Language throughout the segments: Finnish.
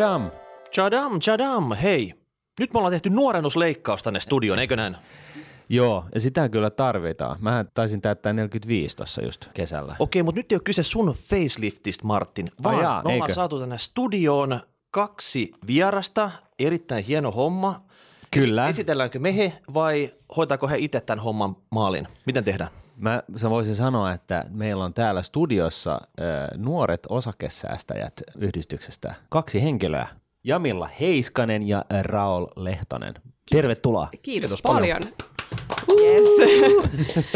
Chadam! Chadam, chadam, hei. Nyt me ollaan tehty nuorennusleikkaus tänne studioon, eikö näin? Joo, ja sitä kyllä tarvitaan. Mä taisin täyttää 45 tuossa just kesällä. Okei, mutta nyt ei ole kyse sun faceliftistä, Martin, vaan Ai jaa, me ollaan eikö? saatu tänne studioon kaksi vierasta. Erittäin hieno homma. Kyllä. Esitelläänkö me he vai hoitaako he itse tämän homman maalin? Miten tehdään? Mä sä voisin sanoa, että meillä on täällä studiossa äh, nuoret osakesäästäjät yhdistyksestä kaksi henkilöä. Jamilla Heiskanen ja Raul Lehtonen. Tervetuloa. Kiitos, Kiitos kiitos paljon. paljon. Yes.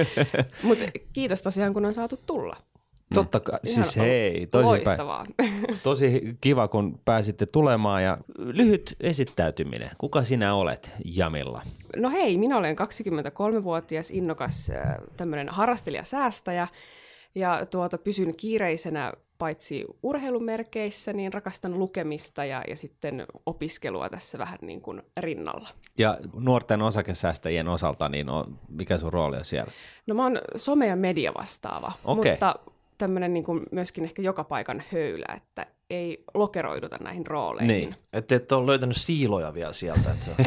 Mutta kiitos tosiaan, kun on saatu tulla. Totta kai, Ihan siis on hei. Loistavaa. Tosi kiva, kun pääsitte tulemaan ja lyhyt esittäytyminen. Kuka sinä olet Jamilla? No hei, minä olen 23-vuotias innokas tämmöinen harrastelijasäästäjä ja tuota, pysyn kiireisenä paitsi urheilumerkeissä, niin rakastan lukemista ja, ja sitten opiskelua tässä vähän niin kuin rinnalla. Ja nuorten osakesäästäjien osalta, niin on, mikä sun rooli on siellä? No mä oon some- ja media vastaava, Okei. mutta tämmöinen niin kuin myöskin ehkä joka paikan höylä, että ei lokeroiduta näihin rooleihin. Niin. Että et ole löytänyt siiloja vielä sieltä. Että se...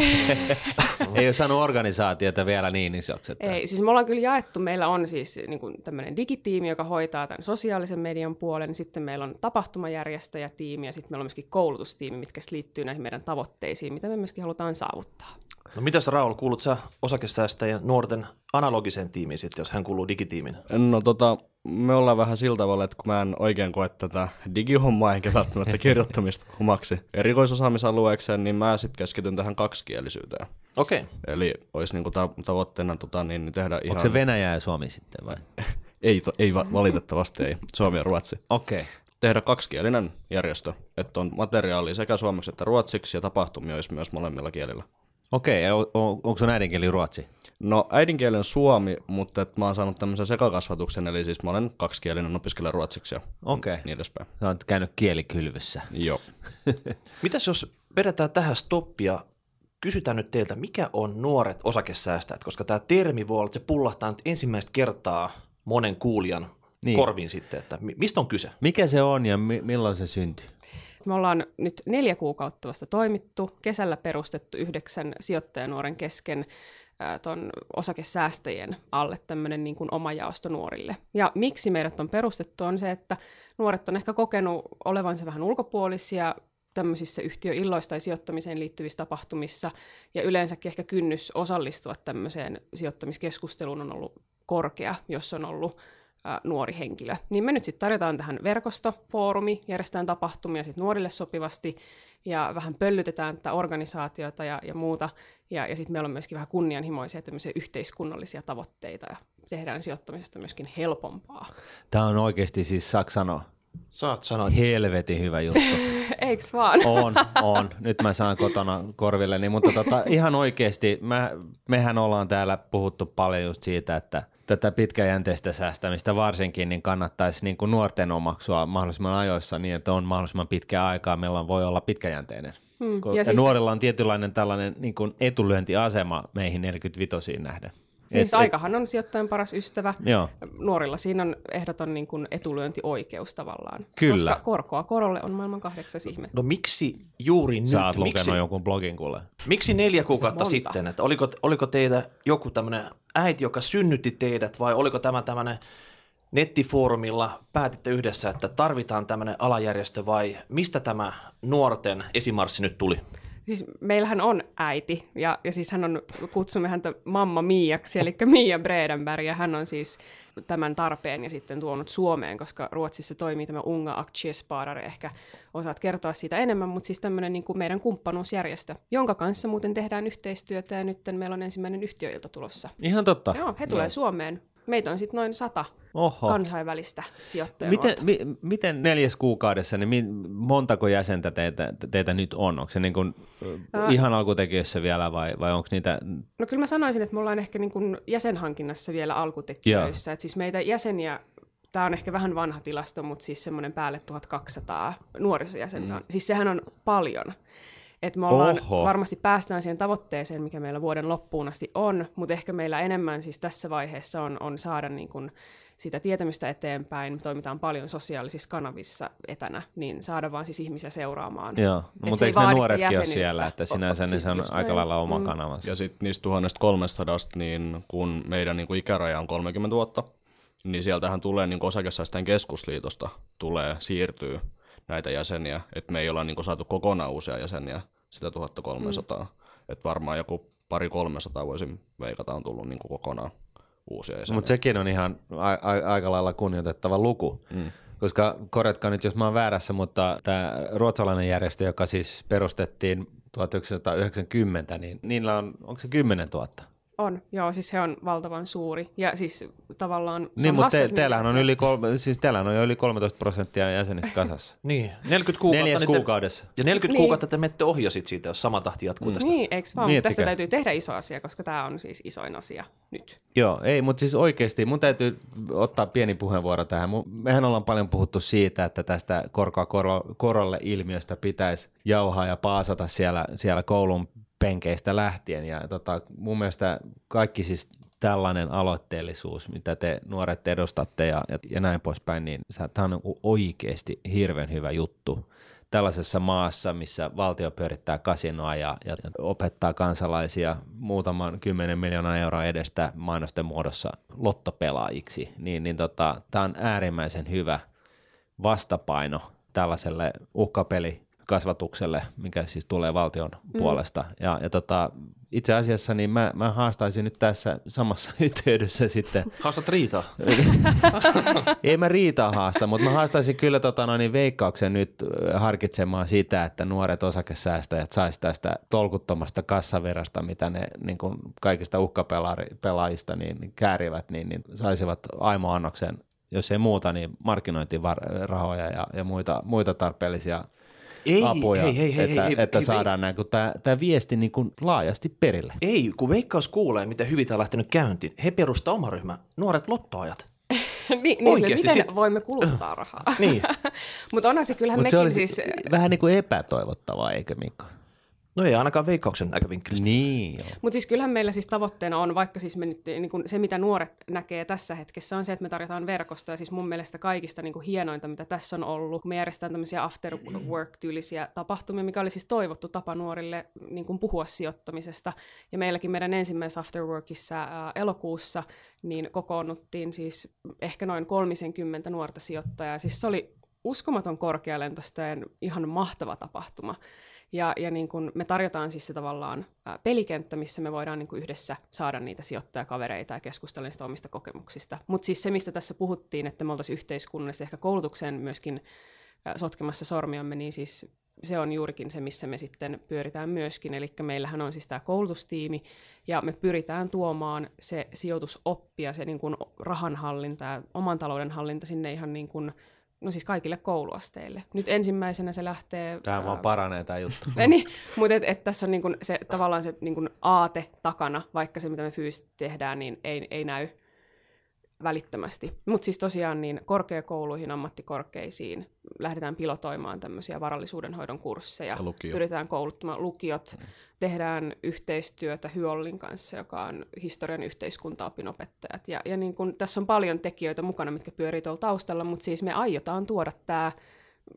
Ei ole saanut organisaatiota vielä niin isoksi. Että... Ei, siis me ollaan kyllä jaettu, meillä on siis niin kuin tämmöinen digitiimi, joka hoitaa tämän sosiaalisen median puolen, sitten meillä on tapahtumajärjestäjätiimi ja sitten meillä on myöskin koulutustiimi, mitkä liittyy näihin meidän tavoitteisiin, mitä me myöskin halutaan saavuttaa. No mitäs Raul, kuulut sä osakesäästäjien nuorten analogiseen tiimiin sitten, jos hän kuuluu digitiimiin? No tota, me ollaan vähän sillä tavalla, että kun mä en oikein koe tätä digihommaa enkä välttämättä kirjoittamista omaksi erikoisosaamisalueekseen, niin mä sitten keskityn tähän kaksikielisyyteen. Okei. Eli olisi niinku ta- tavoitteena tota, niin tehdä ihan... Onko se Venäjä ja Suomi sitten vai? ei, to- ei va- valitettavasti ei, Suomi ja Ruotsi. Okei. Okay. Tehdä kaksikielinen järjestö, että on materiaalia sekä suomeksi että ruotsiksi ja tapahtumia olisi myös molemmilla kielillä. Okei, okay. on, on, onko sun äidinkieli ruotsi? No äidinkielen suomi, mutta et mä oon saanut tämmöisen sekakasvatuksen, eli siis mä olen kaksikielinen opiskelen ruotsiksi ja Okei. niin edespäin. Sä oot käynyt kielikylvyssä. Joo. Mitäs jos vedetään tähän stoppia, kysytään nyt teiltä, mikä on nuoret osakesäästäjät, koska tämä termi voi olla, että se pullahtaa nyt ensimmäistä kertaa monen kuulijan Niin. korviin sitten, että mi- mistä on kyse? Mikä se on ja mi- milloin se syntyi? Me ollaan nyt neljä kuukautta vasta toimittu, kesällä perustettu yhdeksän sijoittajanuoren kesken ton osakesäästäjien alle tämmöinen niin kuin oma jaosto nuorille. Ja miksi meidät on perustettu on se, että nuoret on ehkä kokenut olevansa vähän ulkopuolisia tämmöisissä yhtiöilloissa tai sijoittamiseen liittyvissä tapahtumissa, ja yleensäkin ehkä kynnys osallistua tämmöiseen sijoittamiskeskusteluun on ollut korkea, jos on ollut ä, nuori henkilö. Niin me nyt sitten tarjotaan tähän verkostofoorumi, järjestetään tapahtumia sit nuorille sopivasti, ja vähän pöllytetään tätä organisaatiota ja, ja muuta, ja, ja sitten meillä on myöskin vähän kunnianhimoisia tämmöisiä yhteiskunnallisia tavoitteita, ja tehdään sijoittamisesta myöskin helpompaa. Tämä on oikeasti siis, saako sanoa, Saat sanoa, helvetin hyvä juttu. Eiks vaan? On, on. Nyt mä saan kotona korvilleni, mutta tota, ihan oikeasti, mä, mehän ollaan täällä puhuttu paljon just siitä, että tätä pitkäjänteistä säästämistä varsinkin niin kannattaisi niin kuin nuorten omaksua mahdollisimman ajoissa niin, että on mahdollisimman pitkää aikaa, milloin voi olla pitkäjänteinen. Hmm, Kun- ja Ja siis- nuorilla on tietynlainen tällainen niin kuin etulyöntiasema meihin 45 nähden. Niin Et- siis aikahan on sijoittajan paras ystävä. Joo. Nuorilla siinä on ehdoton niin kuin etulyöntioikeus tavallaan. Kyllä. Koska korkoa korolle on maailman kahdeksas ihme. no miksi juuri nyt? Sä oot miksi, lukenut jonkun blogin kuule. miksi neljä kuukautta Monta. sitten? Että oliko, oliko teitä joku tämmöinen äiti, joka synnytti teidät, vai oliko tämä tämmöinen nettifoorumilla päätitte yhdessä, että tarvitaan tämmöinen alajärjestö, vai mistä tämä nuorten esimarssi nyt tuli? Siis meillähän on äiti, ja, ja siis hän on, kutsumme häntä Mamma Miaksi, eli Mia Bredenberg, ja hän on siis tämän tarpeen ja sitten tuonut Suomeen, koska Ruotsissa toimii tämä Unga Aktiesparare, ehkä osaat kertoa siitä enemmän, mutta siis tämmöinen niin kuin meidän kumppanuusjärjestö, jonka kanssa muuten tehdään yhteistyötä, ja nyt meillä on ensimmäinen yhtiöilta tulossa. Ihan totta. Joo, he tulee Suomeen. Meitä on sitten noin sata Oho. kansainvälistä sijoittajaa. Miten, mi, miten neljäs kuukaudessa, niin mi, montako jäsentä teitä, teitä nyt on? Onko se niin kuin, Ää. ihan alkutekijöissä vielä vai, vai onko niitä, No kyllä mä sanoisin, että me ollaan ehkä niin kuin jäsenhankinnassa vielä alkutekijöissä. Et siis meitä jäseniä, tämä on ehkä vähän vanha tilasto, mutta siis semmoinen päälle 1200 nuorisojäsentä on. Siis sehän on paljon. Et me ollaan, Oho. varmasti päästään siihen tavoitteeseen, mikä meillä vuoden loppuun asti on, mutta ehkä meillä enemmän siis tässä vaiheessa on, on saada niin kuin sitä tietämystä eteenpäin, me toimitaan paljon sosiaalisissa kanavissa etänä, niin saada vaan siis ihmisiä seuraamaan. Joo, no, mutta eikö ne nuoretkin ole siellä, että sinänsä niin Siis on just aika lailla oma Mm. kanavansa. Ja sitten niistä 1300, niin kun meidän niin kuin ikäraja on 30 vuotta, niin sieltähän tulee niin osakesäästäjän keskusliitosta tulee, siirtyy näitä jäseniä, että me ei olla niin saatu kokonaan uusia jäseniä sitä 1300, mm. että varmaan joku pari 300 voisin veikata on tullut niin kokonaan uusia jäseniä. Mutta sekin on ihan a- a- aika lailla kunnioitettava luku. Mm. Koska korjatkaa nyt, jos mä oon väärässä, mutta tämä ruotsalainen järjestö, joka siis perustettiin 1990, niin niillä on, onko se 10 000? On, joo, siis se on valtavan suuri. Ja siis tavallaan... Se Niin, on mutta te, teillähän on, yli kolme, siis teillähän on jo yli 13 prosenttia jäsenistä kasassa. Niin, 40 kuukautta. Neljäs niin te- kuukaudessa. Ja 40 Niin. kuukautta te menette ohi sit siitä, jos sama tahti jatkuu tästä. Niin, eikö vaan? Mutta Miettikää. tästä täytyy tehdä iso asia, koska tämä on siis isoin asia nyt. Joo, ei, mutta siis oikeasti mun täytyy ottaa pieni puheenvuoro tähän. Mehän ollaan paljon puhuttu siitä, että tästä korkoa koro, korolle ilmiöstä pitäisi jauhaa ja paasata siellä, siellä koulun penkeistä lähtien. Ja tota, mun mielestä kaikki siis tällainen aloitteellisuus, mitä te nuoret edustatte ja, ja, ja näin poispäin, niin tämä on oikeasti hirveän hyvä juttu tällaisessa maassa, missä valtio pyörittää kasinoa ja, ja opettaa kansalaisia muutaman kymmenen miljoonaa euroa edestä mainosten muodossa lottopelaajiksi, niin, niin tota, tämä on äärimmäisen hyvä vastapaino tällaiselle uhkapelikasvatukselle, mikä siis tulee valtion mm. puolesta. Ja, ja tota, itse asiassa niin mä, mä haastaisin nyt tässä samassa yhteydessä sitten Haastat riitaa. ei mä riitaa haasta, mutta mä haastaisin kyllä tota, noin, niin veikkauksen nyt harkitsemaan sitä, että nuoret osakesäästäjät saisi tästä tolkuttomasta kassavirasta, mitä ne niin kuin kaikista uhkapelaajista niin, niin käärivät, niin, niin saisivat aimoannoksen, jos ei muuta, niin markkinointirahoja ja, ja muita, muita tarpeellisia Ei, apuja, hei, hei, hei, että, hei, että hei, saadaan näin, kun tämä viesti niin kuin laajasti perille. Ei, kun Veikkaus kuulee, miten hyvin tämä on lähtenyt käyntiin. He perustaa oma ryhmä, nuoret lottoajat. niin, niin Oikeesti miten sit- voimme kuluttaa rahaa. Niin. Mutta onhan se kyllähän se mekin olisi siis... vähän niin kuin epätoivottavaa, eikö Mikko? No ei ainakaan Veikkauksen näkövinkkelistä. Niin. Mutta siis kyllähän meillä siis tavoitteena on, vaikka siis me nyt, niin kun se mitä nuoret näkee tässä hetkessä on se, että me tarjotaan verkostoja. Siis mun mielestä kaikista niin hienointa, mitä tässä on ollut, me järjestetään tämmöisiä after work-tyylisiä tapahtumia, mikä oli siis toivottu tapa nuorille niin kun puhua sijoittamisesta. Ja meilläkin meidän ensimmäisessä after workissa ää, elokuussa niin kokoonnuttiin siis ehkä noin 30 nuorta sijoittajaa. Siis se oli uskomaton korkealentoista ja ihan mahtava tapahtuma. Ja, ja niin kun me tarjotaan siis se tavallaan pelikenttä, missä me voidaan niin yhdessä saada niitä sijoittajakavereita ja keskustella niistä omista kokemuksista. Mutta siis se, mistä tässä puhuttiin, että me oltaisiin yhteiskunnallisesti ehkä koulutukseen myöskin sotkemassa sormiamme, niin siis se on juurikin se, missä me sitten pyöritään myöskin. Eli meillähän on siis tämä koulutustiimi, ja me pyritään tuomaan se sijoitusoppi ja se niin kuin rahanhallinta ja oman talouden hallinta sinne ihan niin kuin, no siis kaikille kouluasteille. Nyt ensimmäisenä se lähtee... Tämä vaan paranee tämä juttu. niin, mutta et, et tässä on niin kun se, tavallaan se niin kun aate takana, vaikka se mitä me fyysisesti tehdään, niin ei, ei näy välittömästi. Mutta siis tosiaan niin korkeakouluihin, ammattikorkeisiin lähdetään pilotoimaan tämmöisiä varallisuudenhoidon kursseja. Ja lukio. Pyritään kouluttamaan lukiot. Tehdään yhteistyötä Hyollin kanssa, joka on historian yhteiskuntaopinopettajat. Ja, ja niin kun, tässä on paljon tekijöitä mukana, mitkä pyörii tuolla taustalla, mutta siis me aiotaan tuoda tämä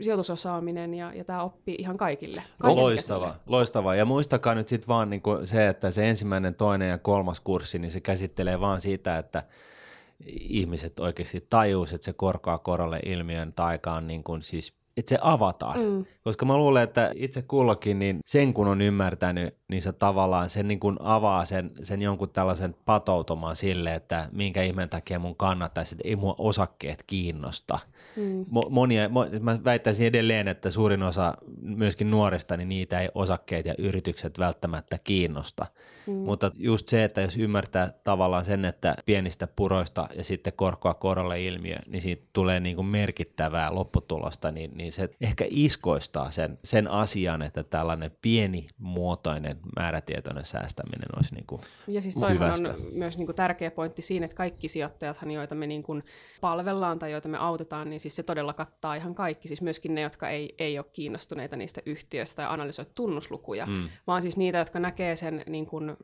sijoitusosaaminen ja, ja tämä oppi ihan kaikille. kaikille Loistava, loistava. Ja muistakaa nyt sitten vaan niinku se, että se ensimmäinen, toinen ja kolmas kurssi, niin se käsittelee vaan siitä, että ihmiset oikeasti tajuus, että se korkoa korolle ilmiön taika on niin kuin siis että se avataan. Mm. Koska mä luulen, että itse kullakin, niin sen kun on ymmärtänyt, niin se tavallaan sen niin kuin avaa sen, sen jonkun tällaisen patoutumaan sille, että minkä ihmeen takia mun kannattaisi, että ei mua osakkeet kiinnosta. Mm. Mo- monia, mo- mä väittäisin edelleen, että suurin osa myöskin nuorista, niin niitä ei osakkeet ja yritykset välttämättä kiinnosta. Mm. Mutta just se, että jos ymmärtää tavallaan sen, että pienistä puroista ja sitten korkoa korolle ilmiö, niin siitä tulee niin kuin merkittävää lopputulosta, niin, niin se ehkä iskoistaa sen, sen asian, että tällainen pienimuotoinen määrätietoinen säästäminen olisi niin kuin Ja siis toihan hyvästä. on myös niin kuin tärkeä pointti siinä, että kaikki sijoittajathan, joita me niin kuin palvellaan tai joita me autetaan, niin siis se todella kattaa ihan kaikki. Siis myöskin ne, jotka ei, ei ole kiinnostuneita niistä yhtiöistä tai analysoi tunnuslukuja, mm. vaan siis niitä, jotka näkee sen niin kuin, uh,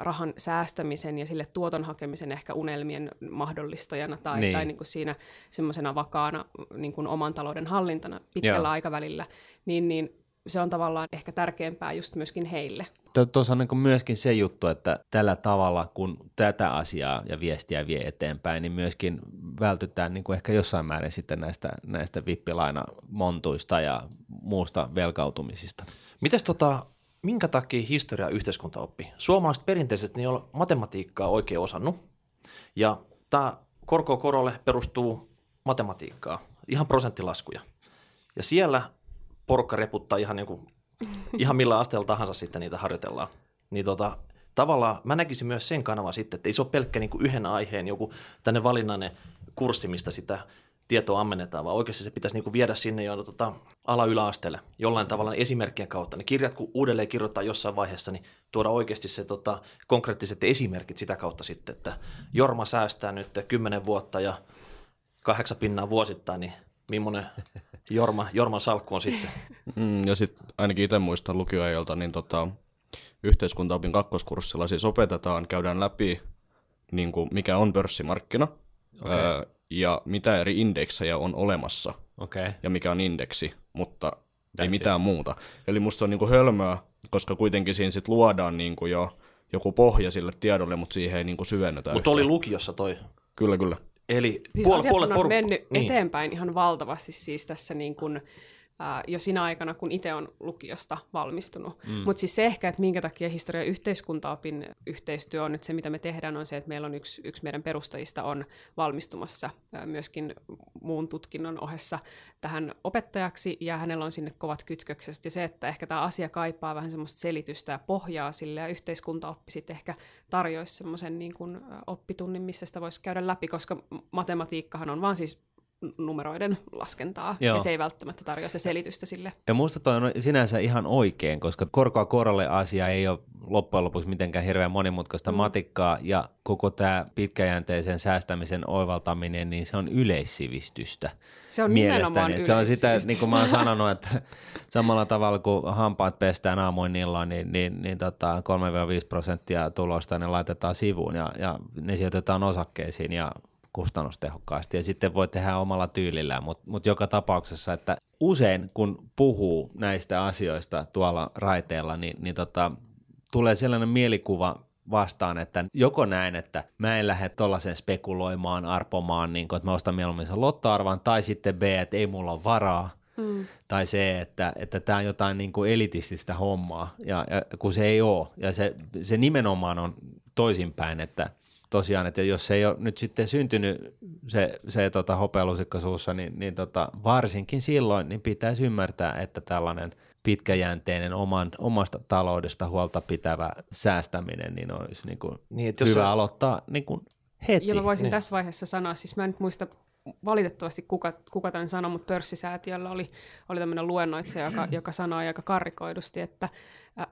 rahan säästämisen ja sille tuoton hakemisen ehkä unelmien mahdollistajana tai, Niin. niin. tai niin kuin siinä semmoisena vakaana niin kuin oman talouden hallintana pitkällä Joo. aikavälillä, niin, niin se on tavallaan ehkä tärkeämpää just myöskin heille. Tuossa on niin myöskin se juttu, että tällä tavalla, kun tätä asiaa ja viestiä vie eteenpäin, niin myöskin vältytään niin kuin ehkä jossain määrin sitten näistä, näistä vippilainamontuista ja muusta velkautumisista. Mites tota, minkä takia historia ja yhteiskuntaoppi? Suomalaiset perinteisesti ei ole matematiikkaa oikein osannut. Ja tämä korko korolle perustuu matematiikkaa, ihan prosenttilaskuja. Ja siellä porukka reputtaa ihan, niin kuin, ihan millä asteella tahansa sitten niitä harjoitellaan. Niin tota, tavallaan mä näkisin myös sen kanavan sitten, että ei se ole pelkkä niin kuin yhden aiheen joku tänne valinnainen kurssi, mistä sitä tietoa ammennetaan, vaan oikeasti se pitäisi niin kuin viedä sinne jo tota, ala-yläasteelle jollain tavalla esimerkkien kautta. Ne kirjat, kun uudelleen kirjoittaa jossain vaiheessa, niin tuoda oikeasti se tota, konkreettiset esimerkit sitä kautta sitten, että Jorma säästää nyt 10 vuotta ja kahdeksan pinnaa vuosittain, niin millainen Jorma, Jorman salkku on sitten? Mm, ja sitten ainakin itse muistan lukioajalta, niin tota, yhteiskuntaopin kakkoskurssilla siis opetetaan, käydään läpi, niin kuin mikä on pörssimarkkina Okei. ää, ja mitä eri indeksejä on olemassa. Okay. ja mikä on indeksi, mutta That's ei it. mitään muuta. Eli musta on niin kuin hölmöä, koska kuitenkin siinä sit luodaan niin kuin jo joku pohja sille tiedolle, mutta siihen ei niin kuin syvennetä Mutta oli lukiossa toi. Kyllä, kyllä. Eli Siis puol- asiat puolet on poru- mennyt niin. eteenpäin ihan valtavasti siis tässä niin kuin, ää, jo siinä aikana, kun itse on lukiosta valmistunut. Mm. Mutta siis se ehkä, että minkä takia historia- ja yhteiskuntaopin yhteistyö on nyt se, mitä me tehdään, on se, että meillä on yksi, yksi meidän perustajista on valmistumassa ää, myöskin muun tutkinnon ohessa tähän opettajaksi, ja hänellä on sinne kovat kytkökset. Ja se, että ehkä tämä asia kaipaa vähän semmoista selitystä ja pohjaa sille, ja yhteiskuntaoppi sitten ehkä tarjoaisi semmoisen niin kuin, oppitunnin, missä sitä voisi käydä läpi, koska matematiikkahan on vaan siis numeroiden laskentaa, Joo. ja se ei välttämättä tarjoa sitä selitystä sille. Ja musta toi on sinänsä ihan oikein, koska korkoa korolle asia ei ole loppujen lopuksi mitenkään hirveän monimutkaista mm. matikkaa, ja koko tämä pitkäjänteisen säästämisen oivaltaminen, niin se on yleissivistystä. Se on mielestäni. nimenomaan Että Se on sitä, niin kuin mä oon sanonut, että samalla tavalla kuin hampaat pestään aamuin illoin, niin, niin, niin tota 3-5 prosenttia tulosta ne laitetaan sivuun ja, ja ne sijoitetaan osakkeisiin ja kustannustehokkaasti ja sitten voi tehdä omalla tyylillään, mutta mut joka tapauksessa, että usein kun puhuu näistä asioista tuolla raiteella, niin, niin tota, tulee sellainen mielikuva vastaan, että joko näin, että mä en lähde tollaisen spekuloimaan, arpomaan, niin kun, että mä ostan mieluummin sen lottoarvan, tai sitten B, että ei mulla ole varaa, Mm. tai se, että että tämä on jotain niin kuin elitististä hommaa, ja, ja kun se ei ole, ja se, se nimenomaan on toisinpäin, että tosiaan, että jos se ei ole nyt sitten syntynyt se, se tota, hopealusikka suussa, niin, niin tota, varsinkin silloin niin pitäisi ymmärtää, että tällainen pitkäjänteinen oman, omasta taloudesta huolta pitävä säästäminen, niin olisi niin kuin Niin, että jos hyvä se- aloittaa niin kuin heti. Ja mä voisin Niin. tässä vaiheessa sanoa, siis mä en nyt muista valitettavasti kuka, kuka tämän sanoi, mutta pörssisäätiöllä oli, oli tämmöinen luennoitsija, joka, joka sanoi aika karrikoidusti, että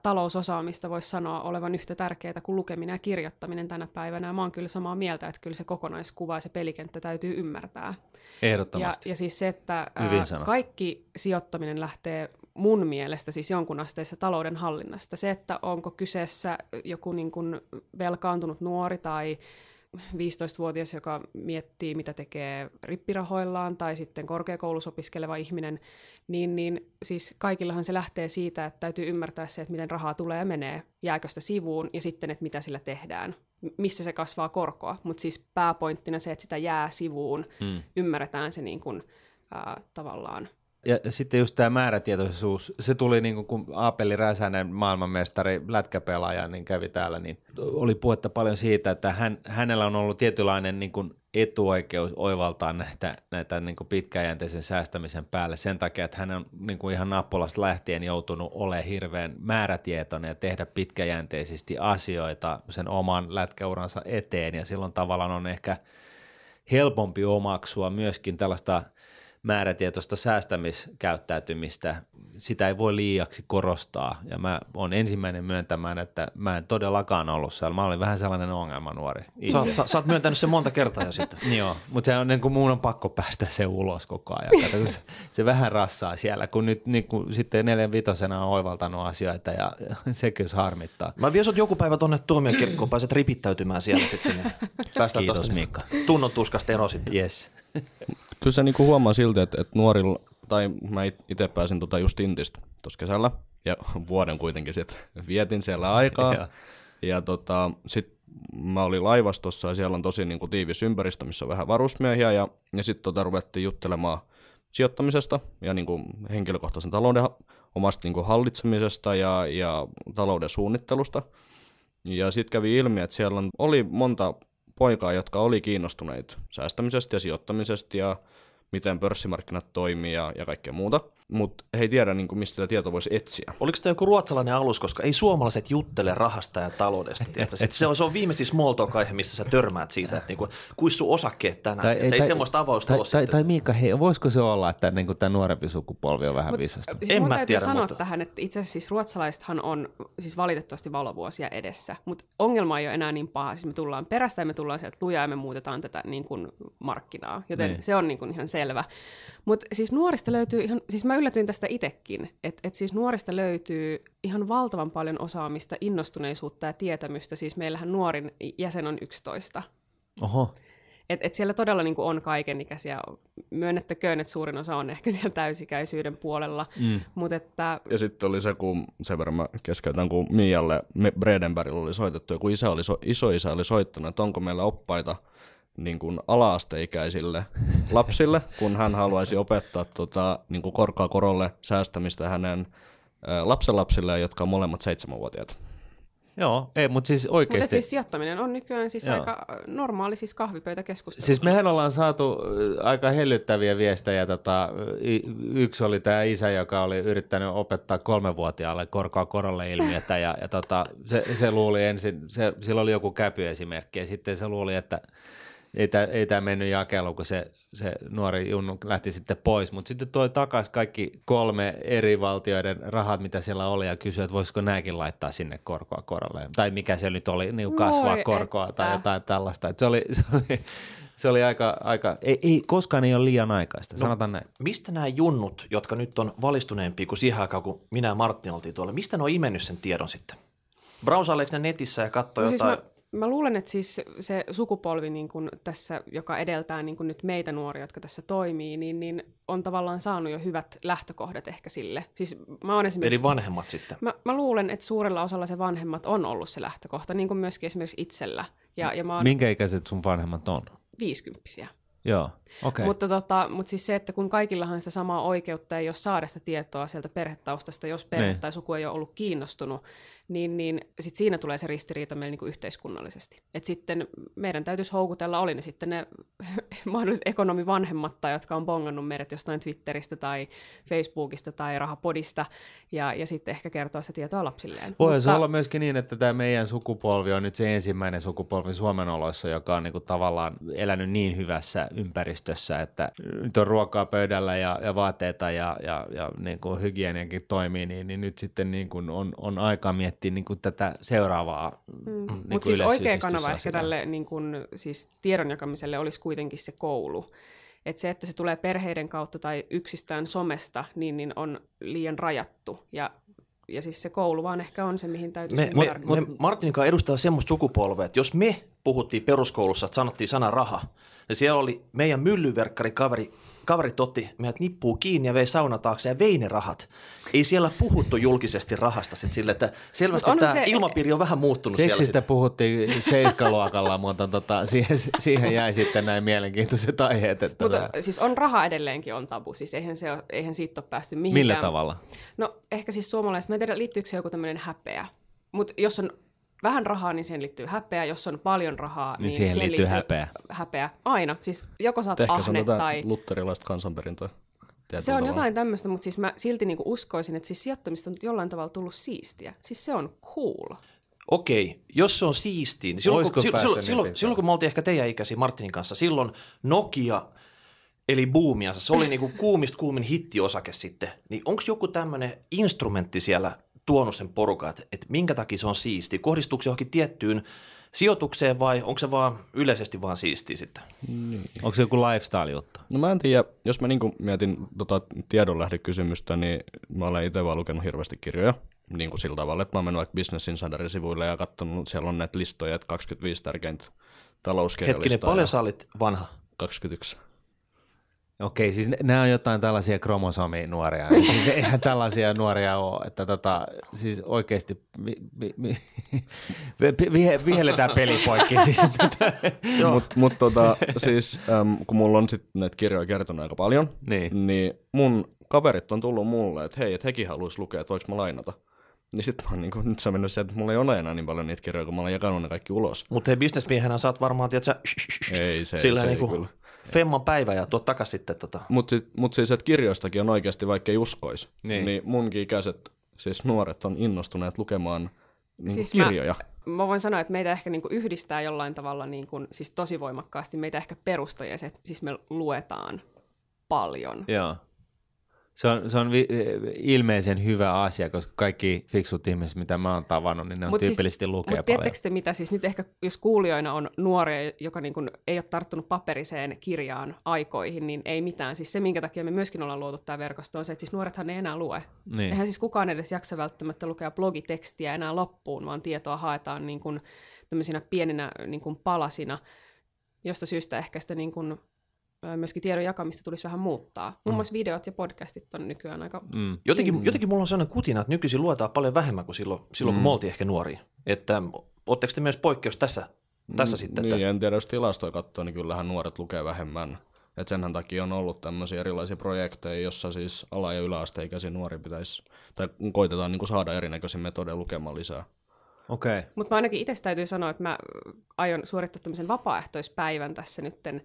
talousosaamista voisi sanoa olevan yhtä tärkeää kuin lukeminen ja kirjoittaminen tänä päivänä. Ja mä oon kyllä samaa mieltä, että kyllä se kokonaiskuva ja se pelikenttä täytyy ymmärtää. Ja, Ehdottomasti. ja siis se, että ää, kaikki sijoittaminen lähtee mun mielestä siis jonkun asteessa talouden hallinnasta. Se, että onko kyseessä joku niin kuin velkaantunut nuori tai 15-vuotias, joka miettii, mitä tekee rippirahoillaan, tai sitten korkeakoulussa opiskeleva ihminen, niin, niin siis kaikillahan se lähtee siitä, että täytyy ymmärtää se, että miten rahaa tulee ja menee, jääkö sitä sivuun, ja sitten, että mitä sillä tehdään, missä se kasvaa korkoa. Mutta siis pääpointtina se, että sitä jää sivuun, Hmm. ymmärretään se niin kuin, ää, tavallaan Ja sitten just tämä määrätietoisuus, se tuli niin kuin, kun Aapeli Räsänen, maailmanmestari, lätkäpelaaja, niin kävi täällä, niin oli puhetta paljon siitä, että hän, hänellä on ollut tietynlainen niin kuin etuoikeus oivaltaa näitä, näitä niin kuin pitkäjänteisen säästämisen päälle sen takia, että hän on niin kuin ihan nappulasta lähtien joutunut olemaan hirveän määrätietoinen ja tehdä pitkäjänteisesti asioita sen oman lätkäuransa eteen. Ja silloin tavallaan on ehkä helpompi omaksua myöskin tällaista määrätietoista säästämiskäyttäytymistä, sitä ei voi liiaksi korostaa. Ja mä oon ensimmäinen myöntämään, että mä en todellakaan ollut siellä. Mä olin vähän sellainen ongelmanuori. Sä, sä, sä oot myöntänyt sen monta kertaa jo sitten. Joo, mutta se on niin kuin mun on pakko päästä se ulos koko ajan. Kato, se, se vähän rassaa siellä, kun nyt niin kuin, sitten neljän vitosena on oivaltanut asioita ja, ja se kyllä harmittaa. Mä vien sut joku päivä tonne tuomiokirkkoon, pääset ripittäytymään siellä sitten. Niin päästään Kiitos tosta Mikko. tunnon tuskasta ero sitten. Yes. Kyllä se niinku huomaa silti, että, että nuorilla, tai mä itse pääsin tota just Intistä tuossa kesällä, ja vuoden kuitenkin sitten vietin siellä aikaa. Joo. ja tota, sitten mä olin laivastossa ja siellä on tosi niinku tiivis ympäristö, missä on vähän varusmiehiä, ja, ja sitten tota ruvettiin juttelemaan sijoittamisesta ja niinku henkilökohtaisen talouden omasta niinku hallitsemisesta ja, ja talouden suunnittelusta. Ja sitten kävi ilmi, että siellä on, oli monta poikaa, jotka oli kiinnostuneita säästämisestä ja sijoittamisesta ja miten pörssimarkkinat toimii ja, ja kaikkea muuta. Mutta he ei tiedä, niin kuin, mistä tätä tietoa voisi etsiä. Oliko tämä joku ruotsalainen alus, koska ei suomalaiset juttele rahasta ja taloudesta. Sit se, on, se on viimeisin small talk aihe, missä sä törmäät siitä, että niinku, kuis sun osakkeet tänään. Tai, ei, ei semmoista avausta tai, ole tai, sitten. tai Miika, hei, voisiko se olla, että niin tämä nuorempi sukupolvi on vähän viisasta? Siis En mä täytyy tiedä, sanoa mutta- tähän, että itse asiassa siis ruotsalaisethan on siis valitettavasti valovuosia edessä, mutta ongelma ei ole enää niin paha. Siis me tullaan perästä ja me tullaan sieltä lujaa ja me muutetaan tätä niin kuin markkinaa, joten Niin. niin. se on niin kuin ihan selvä. Mutta siis nuorista löytyy ihan, siis mä yllätyin tästä itsekin, että et siis nuorista löytyy ihan valtavan paljon osaamista, innostuneisuutta ja tietämystä. Siis meillähän nuorin jäsen on 11. Oho. Et, et siellä todella niin kuin on kaikenikäisiä. Myönnettäköön, että suurin osa on ehkä siellä täysikäisyyden puolella. Mm. Mutta että Ja sitten oli se, kun sen verran mä keskeytän, kun Mialle Bredenbergillä oli soitettu, ja kun isä oli so- isoisä oli soittanut, että onko meillä oppaita niin kuin ala-asteikäisille lapsille, kun hän haluaisi opettaa tota, niin kuin korkaa korolle säästämistä hänen ä, lapsenlapsilleen, jotka on molemmat seitsemänvuotiaita. Joo, ei, mutta siis Mutta oikeasti... siis sijoittaminen on nykyään siis Joo. aika normaali siis kahvipöytäkeskustelu. Siis mehän ollaan saatu aika hellyttäviä viestejä. Tota, y- yksi oli tämä isä, joka oli yrittänyt opettaa kolmevuotiaalle korkoa korolle ilmiötä ja, ja tota, se, se, luuli ensin, se, sillä oli joku käpyesimerkki ja sitten se luuli, että ei tämä ei tää mennyt jakeluun, kun se, se nuori junnu lähti sitten pois, mutta sitten toi takaisin kaikki kolme eri valtioiden rahat, mitä siellä oli ja kysyi, että voisiko nämäkin laittaa sinne korkoa korolle, tai mikä se nyt oli, niin kasvaa Voi korkoa tai että. jotain tällaista. Et se, oli, se, oli, se oli aika, aika ei, ei, koskaan ei ole liian aikaista, No. sanotaan näin. Mistä nämä junnut, jotka nyt on valistuneempia kuin siihen aikaan, kun minä ja Martin oltiin tuolla, mistä ne on imennyt sen tiedon sitten? Brausaileeko ne netissä ja katsoo No siis jotain? mä, mä luulen, että siis se sukupolvi niin kun tässä, joka edeltää niin kun nyt meitä nuoria, jotka tässä toimii, niin, niin on tavallaan saanut jo hyvät lähtökohdat ehkä sille. Siis mä oon esimerkiksi... Eli vanhemmat sitten. Mä, mä luulen, että suurella osalla se vanhemmat on ollut se lähtökohta, niin kuin myöskin esimerkiksi itsellä. Ja, ja mä oon Minkä ikäiset sun vanhemmat on? viisikymppisiä. Joo. Okay. Mutta, tota, mutta siis se, että kun kaikillahan sitä samaa oikeutta ei ole saada sitä tietoa sieltä perhetaustasta, jos perhe Niin. tai suku ei ole ollut kiinnostunut, niin, niin sit siinä tulee se ristiriita meillä niin kuin yhteiskunnallisesti. Et sitten meidän täytyisi houkutella, oli ne sitten ne mahdolliset ekonomivanhemmat tai jotka on bongannut meidät jostain Twitteristä tai Facebookista tai rahapodista, ja, ja sitten ehkä kertoa sitä tietoa lapsilleen. Voi se olla myöskin niin, että tämä meidän sukupolvi on nyt se ensimmäinen sukupolvi Suomen oloissa, joka on niinku tavallaan elänyt niin hyvässä ympäristössä, että nyt on ruokaa pöydällä ja, ja vaatteita ja, ja, ja niinku hygieniakin toimii, niin, niin nyt sitten niinku on, on aika miettiä niinku tätä seuraavaa Mm. niinku Mutta siis oikea kanava ehkä tälle niin kun, siis tiedon jakamiselle olisi kuitenkin se koulu. Et se, että se tulee perheiden kautta tai yksistään somesta, niin, niin on liian rajattu. Ja, ja siis se koulu vaan ehkä on se, mihin täytyisi Me, me, me Martinin kanssa edustaa semmoista sukupolvea, että jos me puhuttiin peruskoulussa, että sanottiin sana raha, niin siellä oli meidän myllyverkkari kaveri, kaverit otti meidät nippuu kiinni ja vei sauna taakse ja vei ne rahat. Ei siellä puhuttu julkisesti rahasta sit sille, että selvästi tämä se- ilmapiiri on vähän muuttunut siellä. Seksistä puhuttiin seiskaluokalla, mutta tota, siihen, siihen jäi sitten näin mielenkiintoiset aiheet. Että Mutta tota, siis on raha edelleenkin on tabu, siis eihän, se ole, eihän siitä ole päästy mihinkään. millä tavalla? No ehkä siis suomalaiset, mä en tiedä liittyykö se joku tämmöinen häpeä. Mutta jos on vähän rahaa, niin siihen liittyy häpeä. Jos on paljon rahaa, Niin siihen liittyy häpeä. häpeä. Aina. Siis joko sä oot Ehkä se on ahne tätä tai... luterilaista kansanperintöä. tietyllä Se on tavalla. jotain tämmöistä, mutta siis mä silti niinku uskoisin, että siis sijoittamista on jollain tavalla tullut siistiä. Siis se on cool. Okei, jos se on siistiä, niin silloin, kun, silloin, silloin, niin silloin, silloin kun me oltiin ehkä teidän ikäisiä Martinin kanssa, silloin Nokia eli buumiansa. Se oli niinku kuumista kuumin hittiosake sitten. Niin onko joku tämmöinen instrumentti siellä tuonut sen porukan, että, että minkä takia se on siisti? Kohdistuuko se johonkin tiettyyn sijoitukseen vai onko se vaan yleisesti vaan siistiä sitten? Niin. Onko se joku lifestyle-juttu? No mä en tiedä, jos mä niinku mietin tota tiedonlähdekysymystä, niin mä olen itse vaan lukenut hirveästi kirjoja, niin kuin sillä tavalla, että mä oon mennyt vaikka Business Insiderin sivuille ja katsonut, siellä on näitä listoja, että 25 tärkeintä talouskirjalistaa. Hetkinen, paljon sä olit vanha? 21. Okei, siis nämä on jotain tällaisia kromosominuoria. siis eihän tällaisia nuoria ole, että tota, siis oikeasti vi, vi, vihelletään peli poikki. Siis, Mutta mut, tota, siis, äm, kun mulla on sit näitä kirjoja kertonut aika paljon, Niin. niin mun kaverit on tullut mulle, että hei, että hekin haluaisi lukea, että voiko mä lainata. Niin sit mä oon niinku, nyt se on mennyt se, että mulla ei ole enää niin paljon niitä kirjoja, kun mä olen jakanut ne kaikki ulos. Mutta hei, bisnesmiehenä saat varmaan, tiedätkö, Ei se, sillä se ei niinku kyllä. Femman päivä ja tuo takas sitten tota. Mutta mut siis, että kirjoistakin on oikeasti, vaikka ei uskoisi, Niin. niin. munkin ikäiset, siis nuoret on innostuneet lukemaan niin Siis siis mä- kirjoja. Mä voin sanoa, että meitä ehkä niin kuin yhdistää jollain tavalla niin kuin, siis tosi voimakkaasti. Meitä ehkä perustajia se, että siis me luetaan paljon. Joo. Se on, se on vi- ilmeisen hyvä asia, koska kaikki fiksut ihmiset, mitä mä oon tavannut, niin ne on Mut siis- tyypillisesti lukee Mutta paljon. tiedättekö te mitä, siis nyt ehkä jos kuulijoina on nuoria, joka niin kuin ei ole tarttunut paperiseen kirjaan aikoihin, niin ei mitään. Siis se, minkä takia me myöskin ollaan luotu tämä verkosto, on se, että siis nuorethan ei enää lue. Niin. Eihän siis kukaan edes jaksa välttämättä lukea blogitekstiä enää loppuun, vaan tietoa haetaan niin kuin tämmöisinä pieninä niin kuin palasina, josta syystä ehkä sitä niin kuin, ää, myöskin tiedon jakamista tulisi vähän muuttaa. Muun muassa videot ja podcastit on nykyään aika... Mm. Jotenkin, Niin. jotenkin mulla on sellainen kutina, että nykyisin luetaan paljon vähemmän kuin silloin, silloin kun Mm. me oltiin ehkä nuoria. Että ootteko te myös poikkeus tässä, tässä Mm, sitten? Niin, Että, en tiedä, jos tilastoja katsoo, niin kyllähän nuoret lukee vähemmän. Et senhän takia on ollut tämmöisiä erilaisia projekteja, jossa siis ala- ja yläasteikäisiä nuori pitäisi, tai koitetaan niin saada erinäköisiä metodeja lukemaan lisää. Okei. Okay. Mutta mä ainakin itse täytyy sanoa, että mä aion suorittaa tämmöisen vapaaehtoispäivän tässä nytten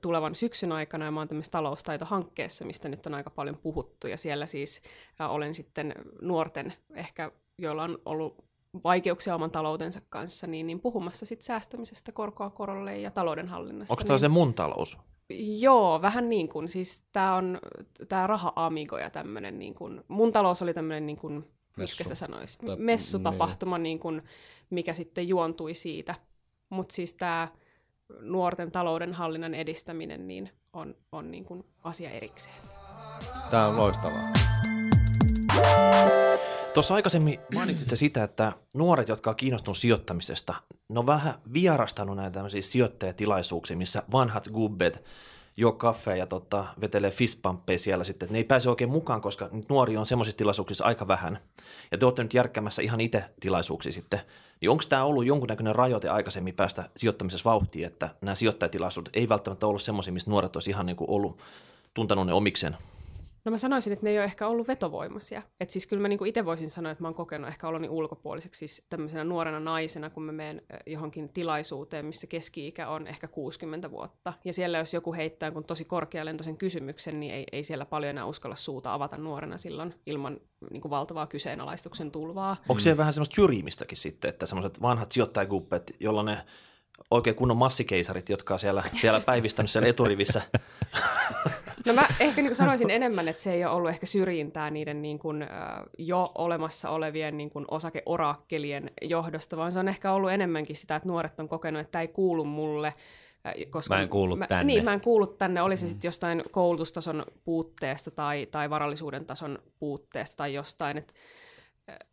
tulevan syksyn aikana, ja mä oon tämmöisessä taloustaitohankkeessa, mistä nyt on aika paljon puhuttu, ja siellä siis ä, olen sitten nuorten ehkä, joilla on ollut vaikeuksia oman taloutensa kanssa, niin, niin puhumassa sit säästämisestä korkoa korolle ja taloudenhallinnasta. onko tämä niin, se mun talous? Joo, vähän niin kuin, siis tämä on tämä raha-amigo ja tämmöinen, niin kuin, mun talous oli tämmöinen, niin kuin, miksi Messu. sitä sanoisi, messutapahtuma, niin. kuin, mikä sitten juontui siitä. Mutta siis tämä nuorten taloudenhallinnan edistäminen niin on, on niin kuin asia erikseen. Tämä on loistavaa. Tuossa aikaisemmin mainitsitte sitä, että nuoret, jotka on kiinnostunut sijoittamisesta, ne on vähän vierastanut näitä tämmöisiä sijoittajatilaisuuksia, missä vanhat gubbet juo kaffea ja tota, vetelee fistpumppeja siellä sitten. Ne ei pääse oikein mukaan, koska nyt nuoria on semmoisissa tilaisuuksissa aika vähän. Ja te olette nyt järkkäämässä ihan itse tilaisuuksia sitten. Niin onko tämä ollut jonkunnäköinen rajoite aikaisemmin päästä sijoittamisessa vauhtiin, että nämä sijoittajatilaisuudet ei välttämättä ollut semmoisia, missä nuoret olisi ihan niin kuin ollut tuntenut ne omikseen? No mä sanoisin, että ne ei ole ehkä ollut vetovoimaisia. Et siis kyllä mä niinku itse voisin sanoa, että mä oon kokenut ehkä oloni ulkopuoliseksi siis tämmöisenä nuorena naisena, kun mä menen johonkin tilaisuuteen, missä keski-ikä on ehkä 60 vuotta. Ja siellä jos joku heittää kun tosi korkealentoisen kysymyksen, niin ei, ei siellä paljon enää uskalla suuta avata nuorena silloin ilman niinku valtavaa kyseenalaistuksen tulvaa. Onko se vähän semmoista syrjimistäkin sitten, että semmoiset vanhat sijoittajaguppet, jolla ne oikein kunnon massikeisarit, jotka on siellä, siellä päivistänyt siellä eturivissä. No mä ehkä niin sanoisin enemmän, että se ei ole ollut ehkä syrjintää niiden niin kuin, jo olemassa olevien niin kuin osakeorakkelien johdosta, vaan se on ehkä ollut enemmänkin sitä, että nuoret on kokenut, että tämä ei kuulu mulle. Koska Mä en kuulu mä, tänne. Niin, mä en kuulu tänne. Oli se sitten jostain koulutustason puutteesta tai, tai varallisuuden tason puutteesta tai jostain. Et,